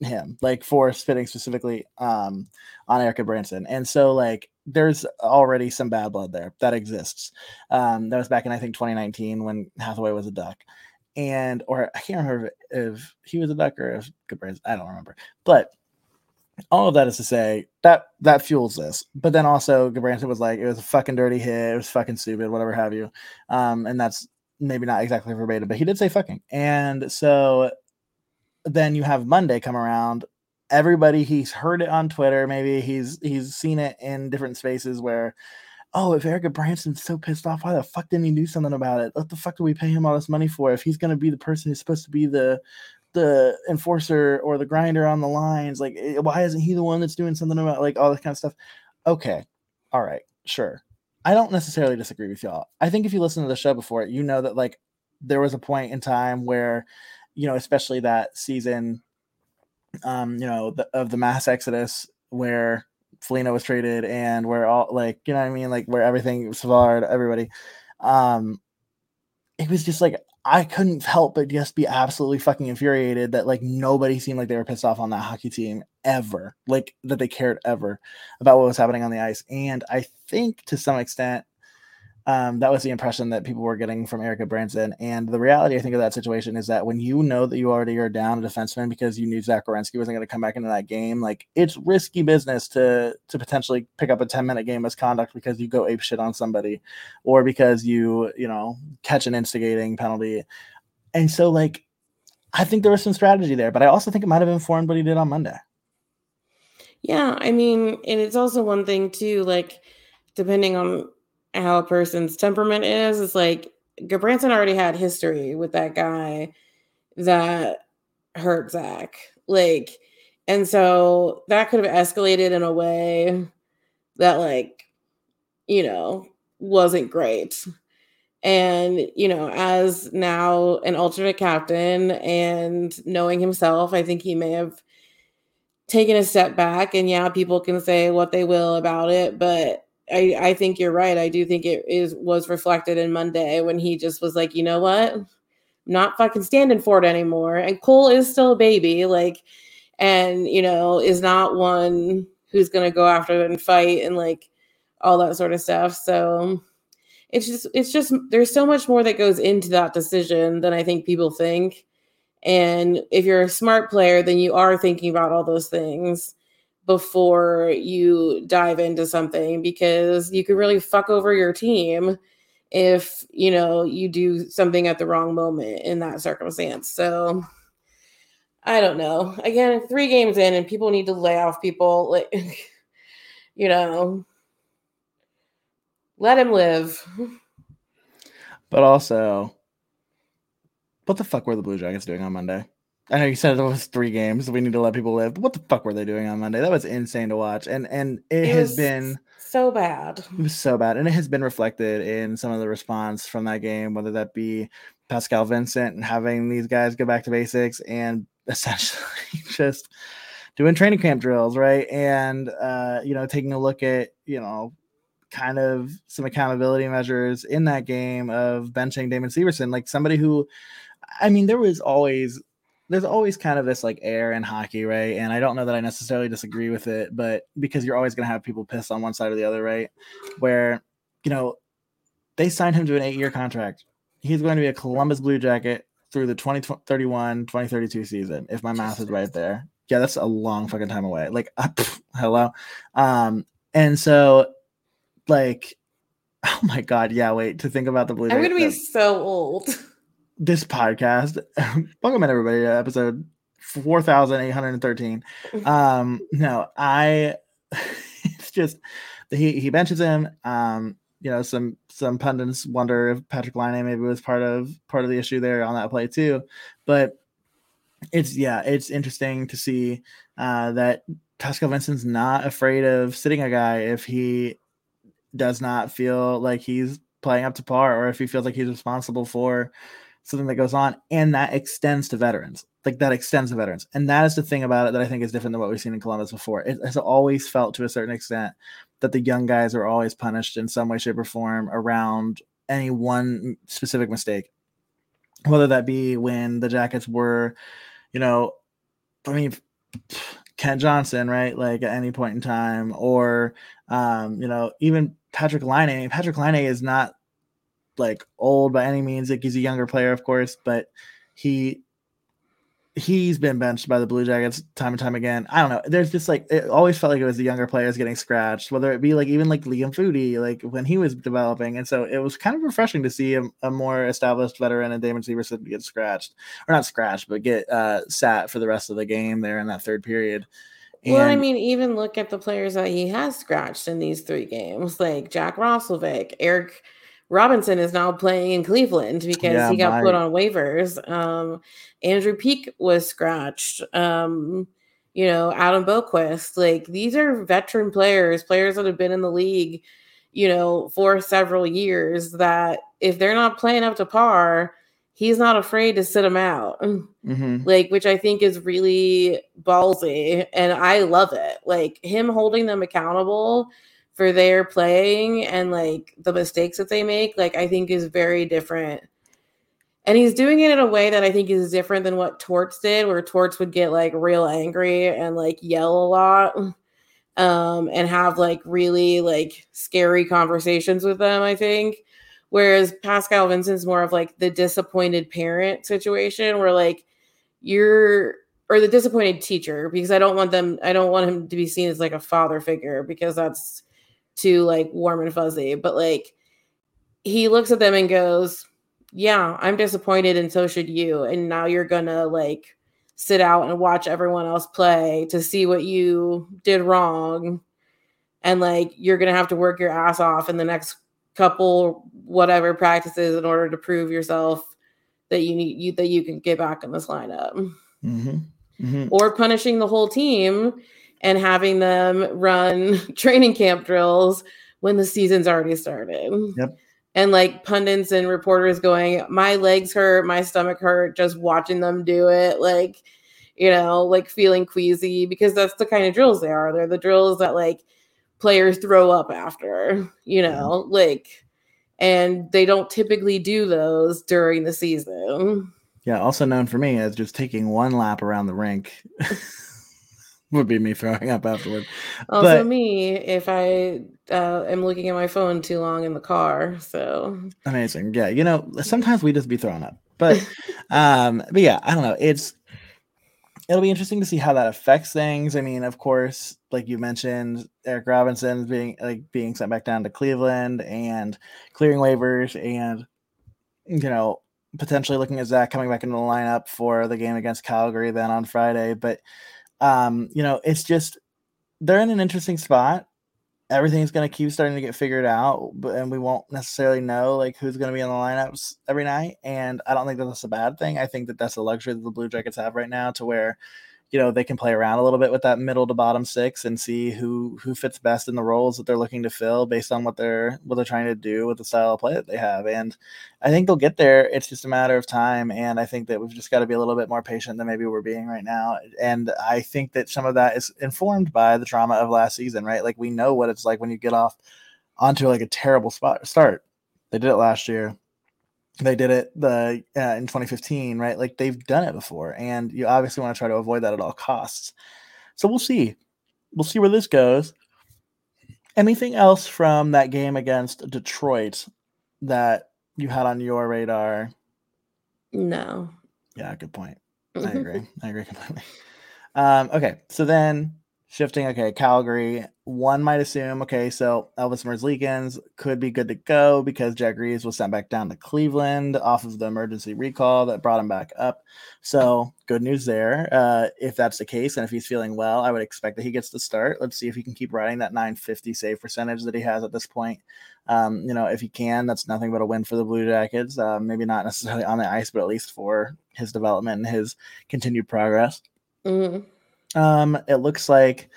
him, like for spitting specifically um, on Erik Gudbranson. And so like there's already some bad blood there that exists. Um, that was back in I think 2019 when Hathaway was a duck. And or I can't remember if, he was a duck or if Branson, I don't remember. But all of that is to say that that fuels this. But then also Gudbranson was like, it was a fucking dirty hit, it was fucking stupid, whatever have you. Um, and that's maybe not exactly verbatim, but he did say fucking. And so then you have Monday come around. Everybody he's heard it on Twitter, maybe he's he's seen it in different spaces where, oh, if Erik Gudbranson's so pissed off, why the fuck didn't he do something about it? What the fuck do we pay him all this money for? If he's gonna be the person who's supposed to be the the enforcer or the grinder on the lines, like eh, why isn't he the one that's doing something about like all this kind of stuff? Okay, all right, sure. I don't necessarily disagree with y'all. I think if you listen to the show before, you know that like there was a point in time where, you know, especially that season, um, you know, the, of the mass exodus where Foligno was traded and where all like, you know what I mean, like where everything Savard, everybody, um, it was just like I couldn't help but just be absolutely fucking infuriated that like nobody seemed like they were pissed off on that hockey team ever, like that they cared ever about what was happening on the ice. And I think to some extent, um, that was the impression that people were getting from Erik Gudbranson. And the reality, I think, of that situation is that when you know that you already are down a defenseman because you knew Zach Werenski wasn't going to come back into that game, like it's risky business to to potentially pick up a 10 minute game misconduct because you go ape shit on somebody or because you, you know, catch an instigating penalty. And so, like, I think there was some strategy there, but I also think it might have informed what he did on Monday. Yeah, I mean, and it's also one thing too, like depending on how a person's temperament is, it's like Gudbranson already had history with that guy that hurt Zach. Like, and so that could have escalated in a way that, like, you know, wasn't great. And, you know, as now an alternate captain and knowing himself, I think he may have taken a step back. And yeah, people can say what they will about it, but I, I think you're right. I do think it is was reflected in Monday when he just was like, you know what? Not fucking standing for it anymore. And Cole is still a baby, like, and you know, is not one who's gonna go after and fight and like all that sort of stuff. So it's just it's just there's so much more that goes into that decision than I think people think. And if you're a smart player, then you are thinking about all those things. Before you dive into something because you can really fuck over your team if you know you do something at the wrong moment in that circumstance. So I don't know. Again, three games in and people need to lay off people like you know let him live. But also what the fuck were the Blue Jackets doing on Monday? I know you said it was three games. we need to let people live. What the fuck were they doing on Monday? That was insane to watch. And and it, it has been so bad. It was so bad. And it has been reflected in some of the response from that game, whether that be Pascal Vincent and having these guys go back to basics and essentially just doing training camp drills, right? And uh, you know, taking a look at, you know, kind of some accountability measures in that game of benching Damon Severson, like somebody who I mean, there was always there's always kind of this like air in hockey, right? And I don't know that I necessarily disagree with it, but because you're always going to have people pissed on one side or the other, right? Where, you know, they signed him to an eight year contract. He's going to be a Columbus Blue Jacket through the 2031 2032 season, if my math is right there. Yeah, that's a long fucking time away. Like, uh, pff, hello. Um, and so, like, oh my God, yeah, wait, to think about the Blue Jackets. I'm going to be so old. this podcast. Welcome in everybody to episode 4813. Um, no, I it's just he he benches him. Um, you know, some some pundits wonder if Patrik Laine maybe was part of part of the issue there on that play too. But it's yeah, it's interesting to see uh that Pascal Vincent's not afraid of sitting a guy if he does not feel like he's playing up to par or if he feels like he's responsible for something that goes on, and that extends to veterans. Like that extends to veterans, and that is the thing about it that I think is different than what we've seen in Columbus before. It has always felt to a certain extent that the young guys are always punished in some way, shape, or form around any one specific mistake, whether that be when the Jackets were, you know, I mean. Kent Johnson, right? Like at any point in time, or um, you know, even Patrik Laine. Patrik Laine is not like old by any means. Like he's a younger player, of course, but he he's been benched by the Blue Jackets time and time again. I don't know. There's just like it always felt like it was the younger players getting scratched, whether it be like even like Liam Foudy, like when he was developing. And so it was kind of refreshing to see a, a more established veteran and Damon Severson get scratched, or not scratched, but get uh, sat for the rest of the game there in that third period. And well, I mean, even look at the players that he has scratched in these three games, like Jack Roslovic, Eric Robinson is now playing in Cleveland because yeah, he got my... put on waivers. Um, Andrew Peeke was scratched. Um, you know, Adam Boqvist. Like these are veteran players, players that have been in the league, you know, for several years. That if they're not playing up to par, he's not afraid to sit them out. Mm-hmm. Like, which I think is really ballsy, and I love it. Like him holding them accountable for their playing and like the mistakes that they make, like I think is very different. And he's doing it in a way that I think is different than what Torts did, where Torts would get like real angry and like yell a lot. Um, and have like really like scary conversations with them, I think. Whereas Pascal Vincent's more of like the disappointed parent situation where like you're or the disappointed teacher because I don't want them I don't want him to be seen as like a father figure because that's too like warm and fuzzy, but like he looks at them and goes, Yeah, I'm disappointed, and so should you. And now you're gonna like sit out and watch everyone else play to see what you did wrong. And like you're gonna have to work your ass off in the next couple whatever practices in order to prove yourself that you need you that you can get back in this lineup. Mm-hmm. Mm-hmm. Or punishing the whole team and having them run training camp drills when the season's already started. Yep. And like pundits and reporters going, my legs hurt, my stomach hurt just watching them do it. Like, you know, like feeling queasy because that's the kind of drills they are. They're the drills that like players throw up after, you know, yeah. like, and they don't typically do those during the season. Yeah, also known for me as just taking one lap around the rink. would be me throwing up afterward. Also, but, me if I uh, am looking at my phone too long in the car. So amazing, yeah. You know, sometimes we just be throwing up, but um, but yeah, I don't know. It's it'll be interesting to see how that affects things. I mean, of course, like you mentioned, Eric Robinson being like being sent back down to Cleveland and clearing waivers, and you know potentially looking at Zach coming back into the lineup for the game against Calgary then on Friday. But um, you know, it's just they're in an interesting spot everything's going to keep starting to get figured out, but and we won't necessarily know like who's going to be in the lineups every night. And I don't think that that's a bad thing. I think that that's a luxury that the Blue Jackets have right now, to where you know they can play around a little bit with that middle to bottom six and see who who fits best in the roles that they're looking to fill based on what they're what they're trying to do with the style of play that they have. And i think they'll get there. It's just a matter of time. And i think that we've just got to be a little bit more patient than maybe we're being right now. And i think that some of that is informed by the trauma of last season right? Like we know what it's like when you get off onto like a terrible spot start. They did it last year they did it the uh, in 2015 right? Like they've done it before and you obviously want to try to avoid that at all costs. So we'll see. We'll see where this goes. Anything else from that game against detroit that you had on your radar? No. Yeah good point. I agree. I agree completely. Um, okay so then shifting okay calgary one might assume okay so elvis merzlikins could be good to go because jet greaves was sent back down to cleveland off of the emergency recall that brought him back up. So good news there. Uh, if that's the case and if he's feeling well i would expect that he gets to start. Let's see if he can keep riding that 950 save percentage that he has at this point. Um, you know if he can that's nothing but a win for the blue jackets uh, maybe not necessarily on the ice but at least for his development and his continued progress. Mm-hmm. Um, it looks like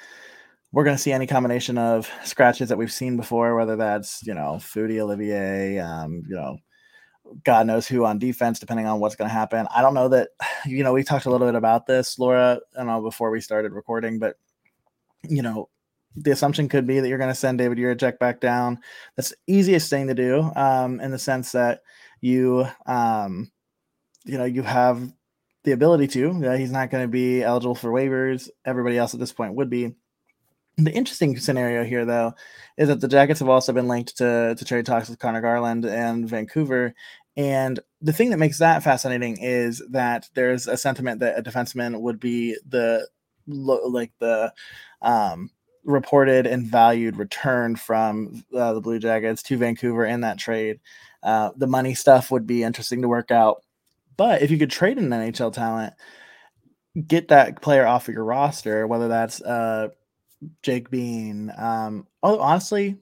we're going to see any combination of scratches that we've seen before, whether that's you know Foudy, Olivier, um, you know, God knows who on defense, depending on what's going to happen. I don't know that you know we talked a little bit about this, Laura, I know before we started recording, but you know the assumption could be that you're going to send David Jiricek back down. That's the easiest thing to do, um, in the sense that you, um, you know, you have the ability to. Uh, he's not going to be eligible for waivers. Everybody else at this point would be. The interesting scenario here, though, is that the Jackets have also been linked to, to trade talks with Conor Garland and Vancouver. And the thing that makes that fascinating is that there's a sentiment that a defenseman would be the like the um, reported and valued return from uh, the Blue Jackets to Vancouver in that trade. Uh, the money stuff would be interesting to work out but if you could trade an NHL talent, get that player off of your roster, whether that's uh, Jake Bean. Um, oh, honestly,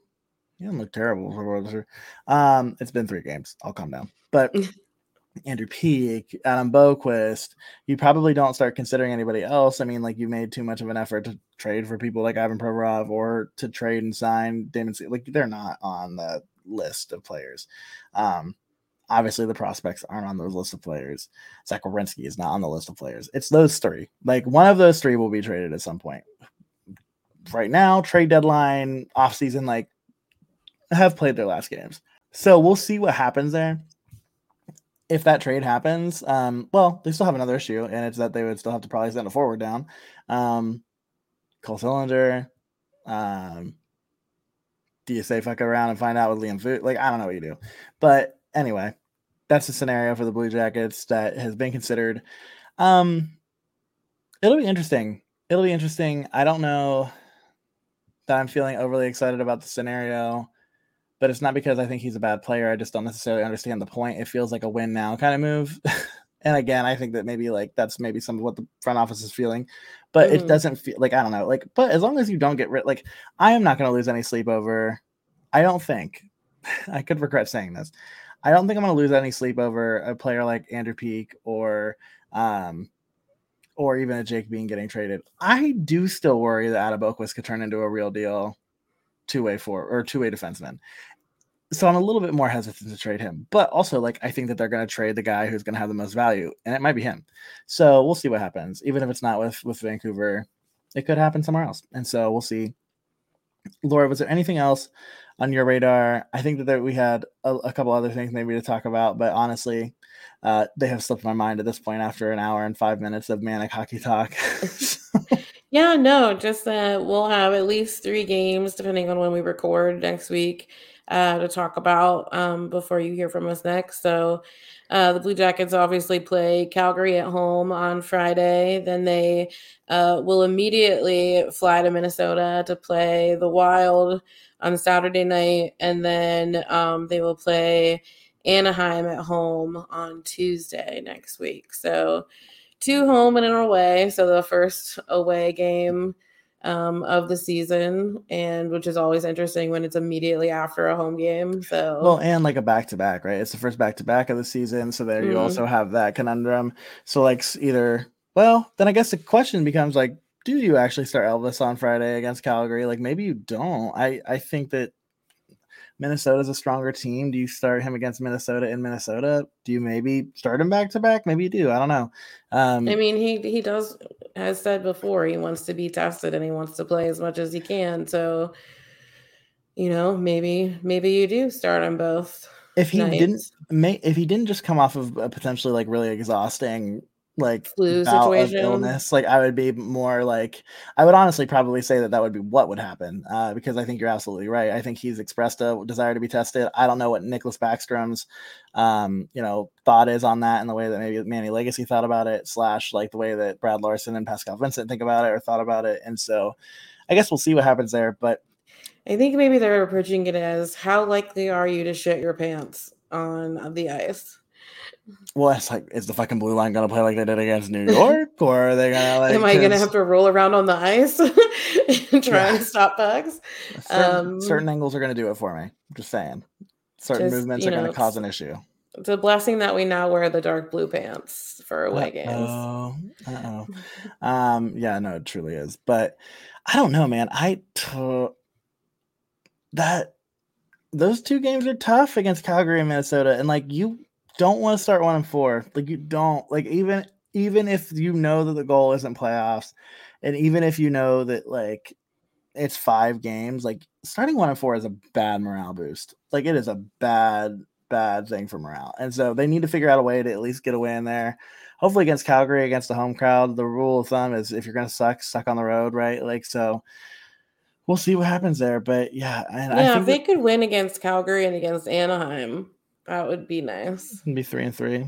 you doesn't look terrible for Um, it's been three games. I'll calm down. But Andrew Peeke, Adam Boqvist, you probably don't start considering anybody else. I mean, like you made too much of an effort to trade for people like Ivan Provorov or to trade and sign Damon. C- Like they're not on the list of players. Um, Obviously, the prospects aren't on those list of players. Zach Werenski is not on the list of players. It's those three. Like one of those three will be traded at some point. Right now, trade deadline, off season, like have played their last games. So we'll see what happens there. If that trade happens, um, well, they still have another issue, and it's that they would still have to probably send a forward down. Um, Cole Sillinger. Um, do you say fuck around and find out with Liam Food? Like, I don't know what you do. But anyway, that's a scenario for the Blue Jackets that has been considered. Um, it'll be interesting. It'll be interesting. I don't know that I'm feeling overly excited about the scenario, but it's not because I think he's a bad player. I just don't necessarily understand the point. It feels like a win now kind of move. and again, I think that maybe like that's maybe some of what the front office is feeling, but mm. it doesn't feel like I don't know. Like, but as long as you don't get rid, like I am not going to lose any sleep over. I don't think I could regret saying this. I don't think I'm going to lose any sleep over a player like Andrew Peeke or um, or even a Jake Bean getting traded. I do still worry that Adam Boqvist could turn into a real deal two way four or two way defenseman. So I'm a little bit more hesitant to trade him, but also like I think that they're going to trade the guy who's going to have the most value, and it might be him. So we'll see what happens. Even if it's not with with Vancouver, it could happen somewhere else, and so we'll see. Laura, was there anything else on your radar. I think that we had a, a, couple other things maybe to talk about, but honestly, uh, they have slipped my mind at this point after an hour and five minutes of manic hockey talk. yeah, no, just that we'll have at least three games depending on when we record next week. Uh, to talk about um, before you hear from us next. So, uh, the Blue Jackets obviously play Calgary at home on Friday. Then they uh, will immediately fly to Minnesota to play the Wild on Saturday night, and then um, they will play Anaheim at home on Tuesday next week. So, two home and an away. So, the first away game um, of the season, and which is always interesting when it's immediately after a home game. So, well, and like a back to back, right? It's the first back to back of the season. So, there mm-hmm. you also have that conundrum. So, like, either, well, then I guess the question becomes like, do you actually start Elvis on Friday against Calgary? Like maybe you don't. I I think that Minnesota's a stronger team. Do you start him against Minnesota in Minnesota? Do you maybe start him back to back? Maybe you do. I don't know. Um, I mean, he he does has said before he wants to be tested and he wants to play as much as he can. So, you know, maybe maybe you do start on both. If he nights. didn't, may if he didn't just come off of a potentially like really exhausting like flu situation? illness like i would be more like i would honestly probably say that that would be what would happen uh, because i think you're absolutely right i think he's expressed a desire to be tested i don't know what niklas backstrom's um, you know thought is on that and the way that maybe manny legace thought about it slash like the way that brad larsen and pascal vincent think about it or thought about it and so i guess we'll see what happens there but i think maybe they're approaching it as how likely are you to shit your pants on the ice well, it's like, is the fucking blue line gonna play like they did against New York, or are they gonna like? Am I gonna have to roll around on the ice and try yeah. and stop bugs? Certain, um, certain, angles are gonna do it for me. Just saying, certain just, movements are know, gonna cause an issue. It's a blessing that we now wear the dark blue pants for away games. Oh, oh. um, yeah, no, it truly is. But I don't know, man. I t- that those two games are tough against Calgary and Minnesota, and like you don't want to start one and four. Like you don't like even even if you know that the goal isn't playoffs, and even if you know that like it's five games, like starting one and four is a bad morale boost. Like it is a bad bad thing for morale, and so they need to figure out a way to at least get a win there. Hopefully against Calgary, against the home crowd. The rule of thumb is if you're gonna suck, suck on the road, right? Like so we'll see what happens there. But yeah, and yeah, if they that, could win against Calgary and against Anaheim, that would be nice. It'd be three and three.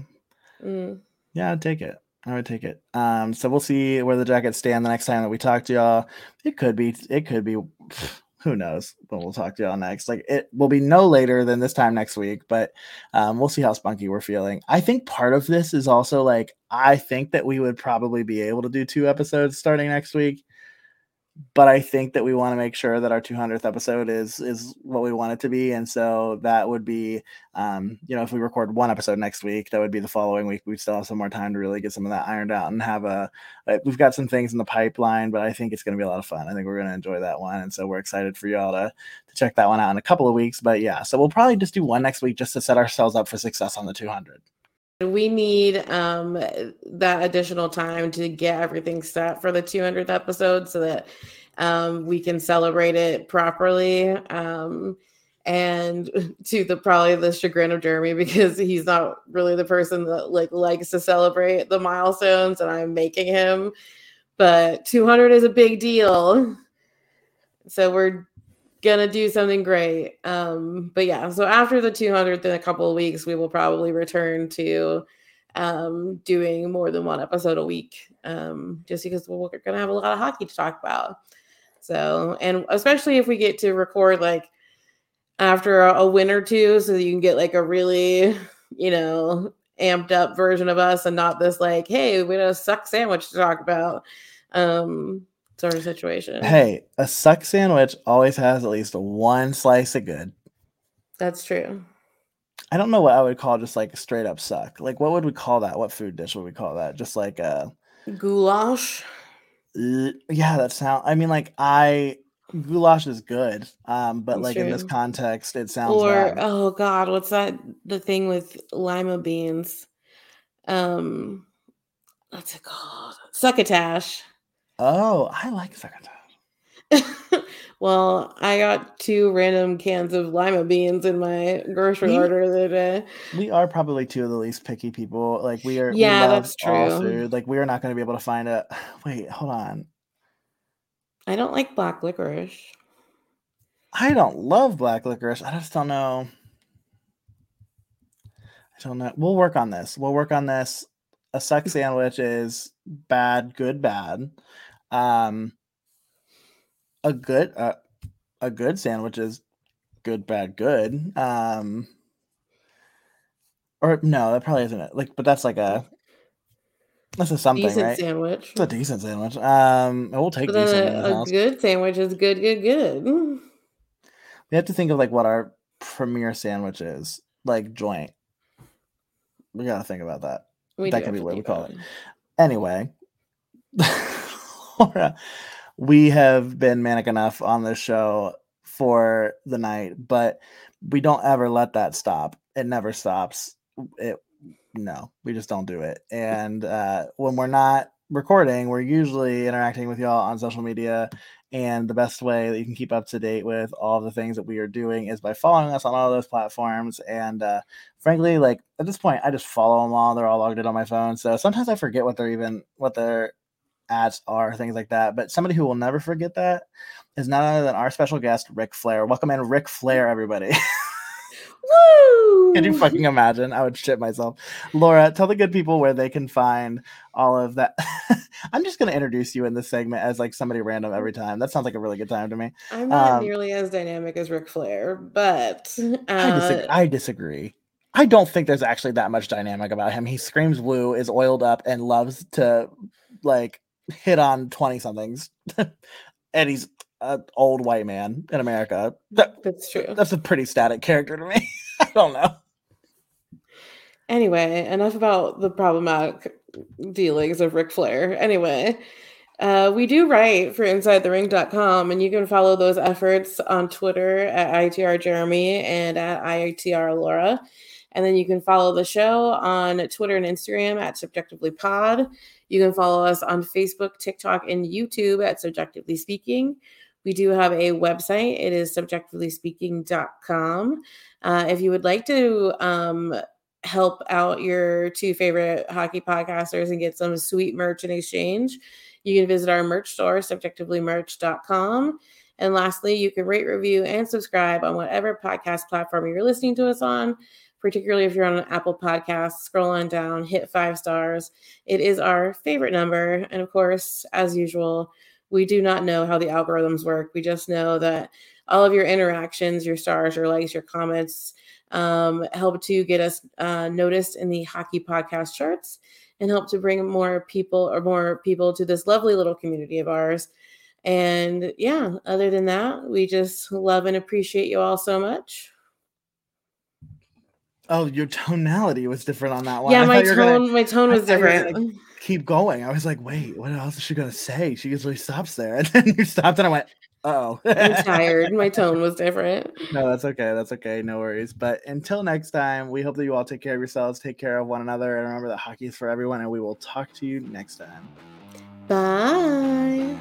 Mm. Yeah, I'd take it. I would take it. Um, so we'll see where the Jackets stand the next time that we talk to y'all. It could be. It could be. Who knows? But we'll talk to y'all next. Like it will be no later than this time next week. But um, we'll see how spunky we're feeling. I think part of this is also like I think that we would probably be able to do two episodes starting next week but I think that we want to make sure that our 200th episode is is what we want it to be, and so that would be, um, you know, if we record one episode next week, that would be the following week. We'd still have some more time to really get some of that ironed out and have a. We've got some things in the pipeline, but I think it's going to be a lot of fun. I think we're going to enjoy that one, and so we're excited for y'all to to check that one out in a couple of weeks. But yeah, so we'll probably just do one next week just to set ourselves up for success on the 200. We need um, that additional time to get everything set for the 200th episode so that um, we can celebrate it properly. Um, and to the probably the chagrin of Jeremy because he's not really the person that like likes to celebrate the milestones, and I'm making him. But 200 is a big deal, so we're gonna do something great. Um, but yeah, so after the 200th in a couple of weeks, we will probably return to um, doing more than one episode a week, um, just because we're gonna have a lot of hockey to talk about. So, and especially if we get to record like after a, a win or two, so you can get like a really, you know, amped up version of us and not this like, hey, we a suck sandwich to talk about. Um, sort of situation. Hey, a suck sandwich always has at least one slice of good. That's true. I don't know what I would call just like a straight up suck. Like, what would we call that? What food dish would we call that? Just like a goulash. Yeah, that sound. I mean, like I goulash is good, um, but That's like true. in this context, it sounds. Or bad. oh god, what's that? The thing with lima beans. Um, what's it called? Succotash. Oh, I like succotash. well, I got two random cans of lima beans in my grocery we, order the other day. We are probably two of the least picky people. Like we are. Yeah, we that's true. Food. Like we are not going to be able to find a. Wait, hold on. I don't like black licorice. I don't love black licorice. I just don't know. I don't know. We'll work on this. We'll work on this. A suck sandwich is bad, good, bad. Um, a good, uh, a good sandwich is good, bad, good. Um, or no, that probably isn't it. Like, but that's like a that's a something, decent right? sandwich. It's a decent sandwich. Um, we'll take decent. a, a good sandwich is good, good, good. We have to think of like what our premier sandwich is, like joint. We gotta think about that. We That could be what we call about it. Anyway, Laura, we have been manic enough on this show for the night, but we don't ever let that stop. It never stops. It no, we just don't do it. And uh, when we're not recording, we're usually interacting with y'all on social media. And the best way that you can keep up to date with all the things that we are doing is by following us on all those platforms. And uh, frankly, like at this point, I just follow them all. They're all logged in on my phone. So sometimes I forget what they're even what their ads are, things like that. But somebody who will never forget that is none other than our special guest, Ric Flair. Welcome in, Ric Flair, everybody. Woo! Can you fucking imagine? I would shit myself. Laura, tell the good people where they can find all of that. I'm just gonna introduce you in this segment as like somebody random every time. That sounds like a really good time to me. I'm not um, nearly as dynamic as Ric Flair, but I, uh, disagree. I disagree. I don't think there's actually that much dynamic about him. He screams woo, is oiled up, and loves to like hit on 20 somethings. and he's an old white man in America. That, that's true. that's a pretty static character to me. I don't know. Anyway, enough about the problematic dealings of Ric Flair. Anyway, uh, we do write for InsideTheRink.com, and you can follow those efforts on Twitter at ITR Jeremy and at ITR Laura. And then you can follow the show on Twitter and Instagram at CBJectively Pod. You can follow us on Facebook, TikTok, and YouTube at CBJectively Speaking. We do have a website. It is cbjectivelyspeaking.com. Uh, if you would like to um, help out your two favorite hockey podcasters and get some sweet merch in exchange, you can visit our merch store, cbjectivelymerch.com. And lastly, you can rate, review, and subscribe on whatever podcast platform you're listening to us on, particularly if you're on an Apple podcast. Scroll on down, hit five stars. It is our favorite number. And of course, as usual, we do not know how the algorithms work. We just know that all of your interactions, your stars, your likes, your comments, um, help to get us uh, noticed in the hockey podcast charts and help to bring more people or more people to this lovely little community of ours. And yeah, other than that, we just love and appreciate you all so much. Oh, your tonality was different on that one. yeah, my were gonna tone, my tone was different. keep going. I was like, wait, what else is she gonna say? She usually stops there. And then you stopped and I went, oh. I'm tired. My tone was different. No, that's okay. That's okay. No worries. But until next time, we hope that you all take care of yourselves, take care of one another, and remember that hockey is for everyone. And we will talk to you next time. Bye.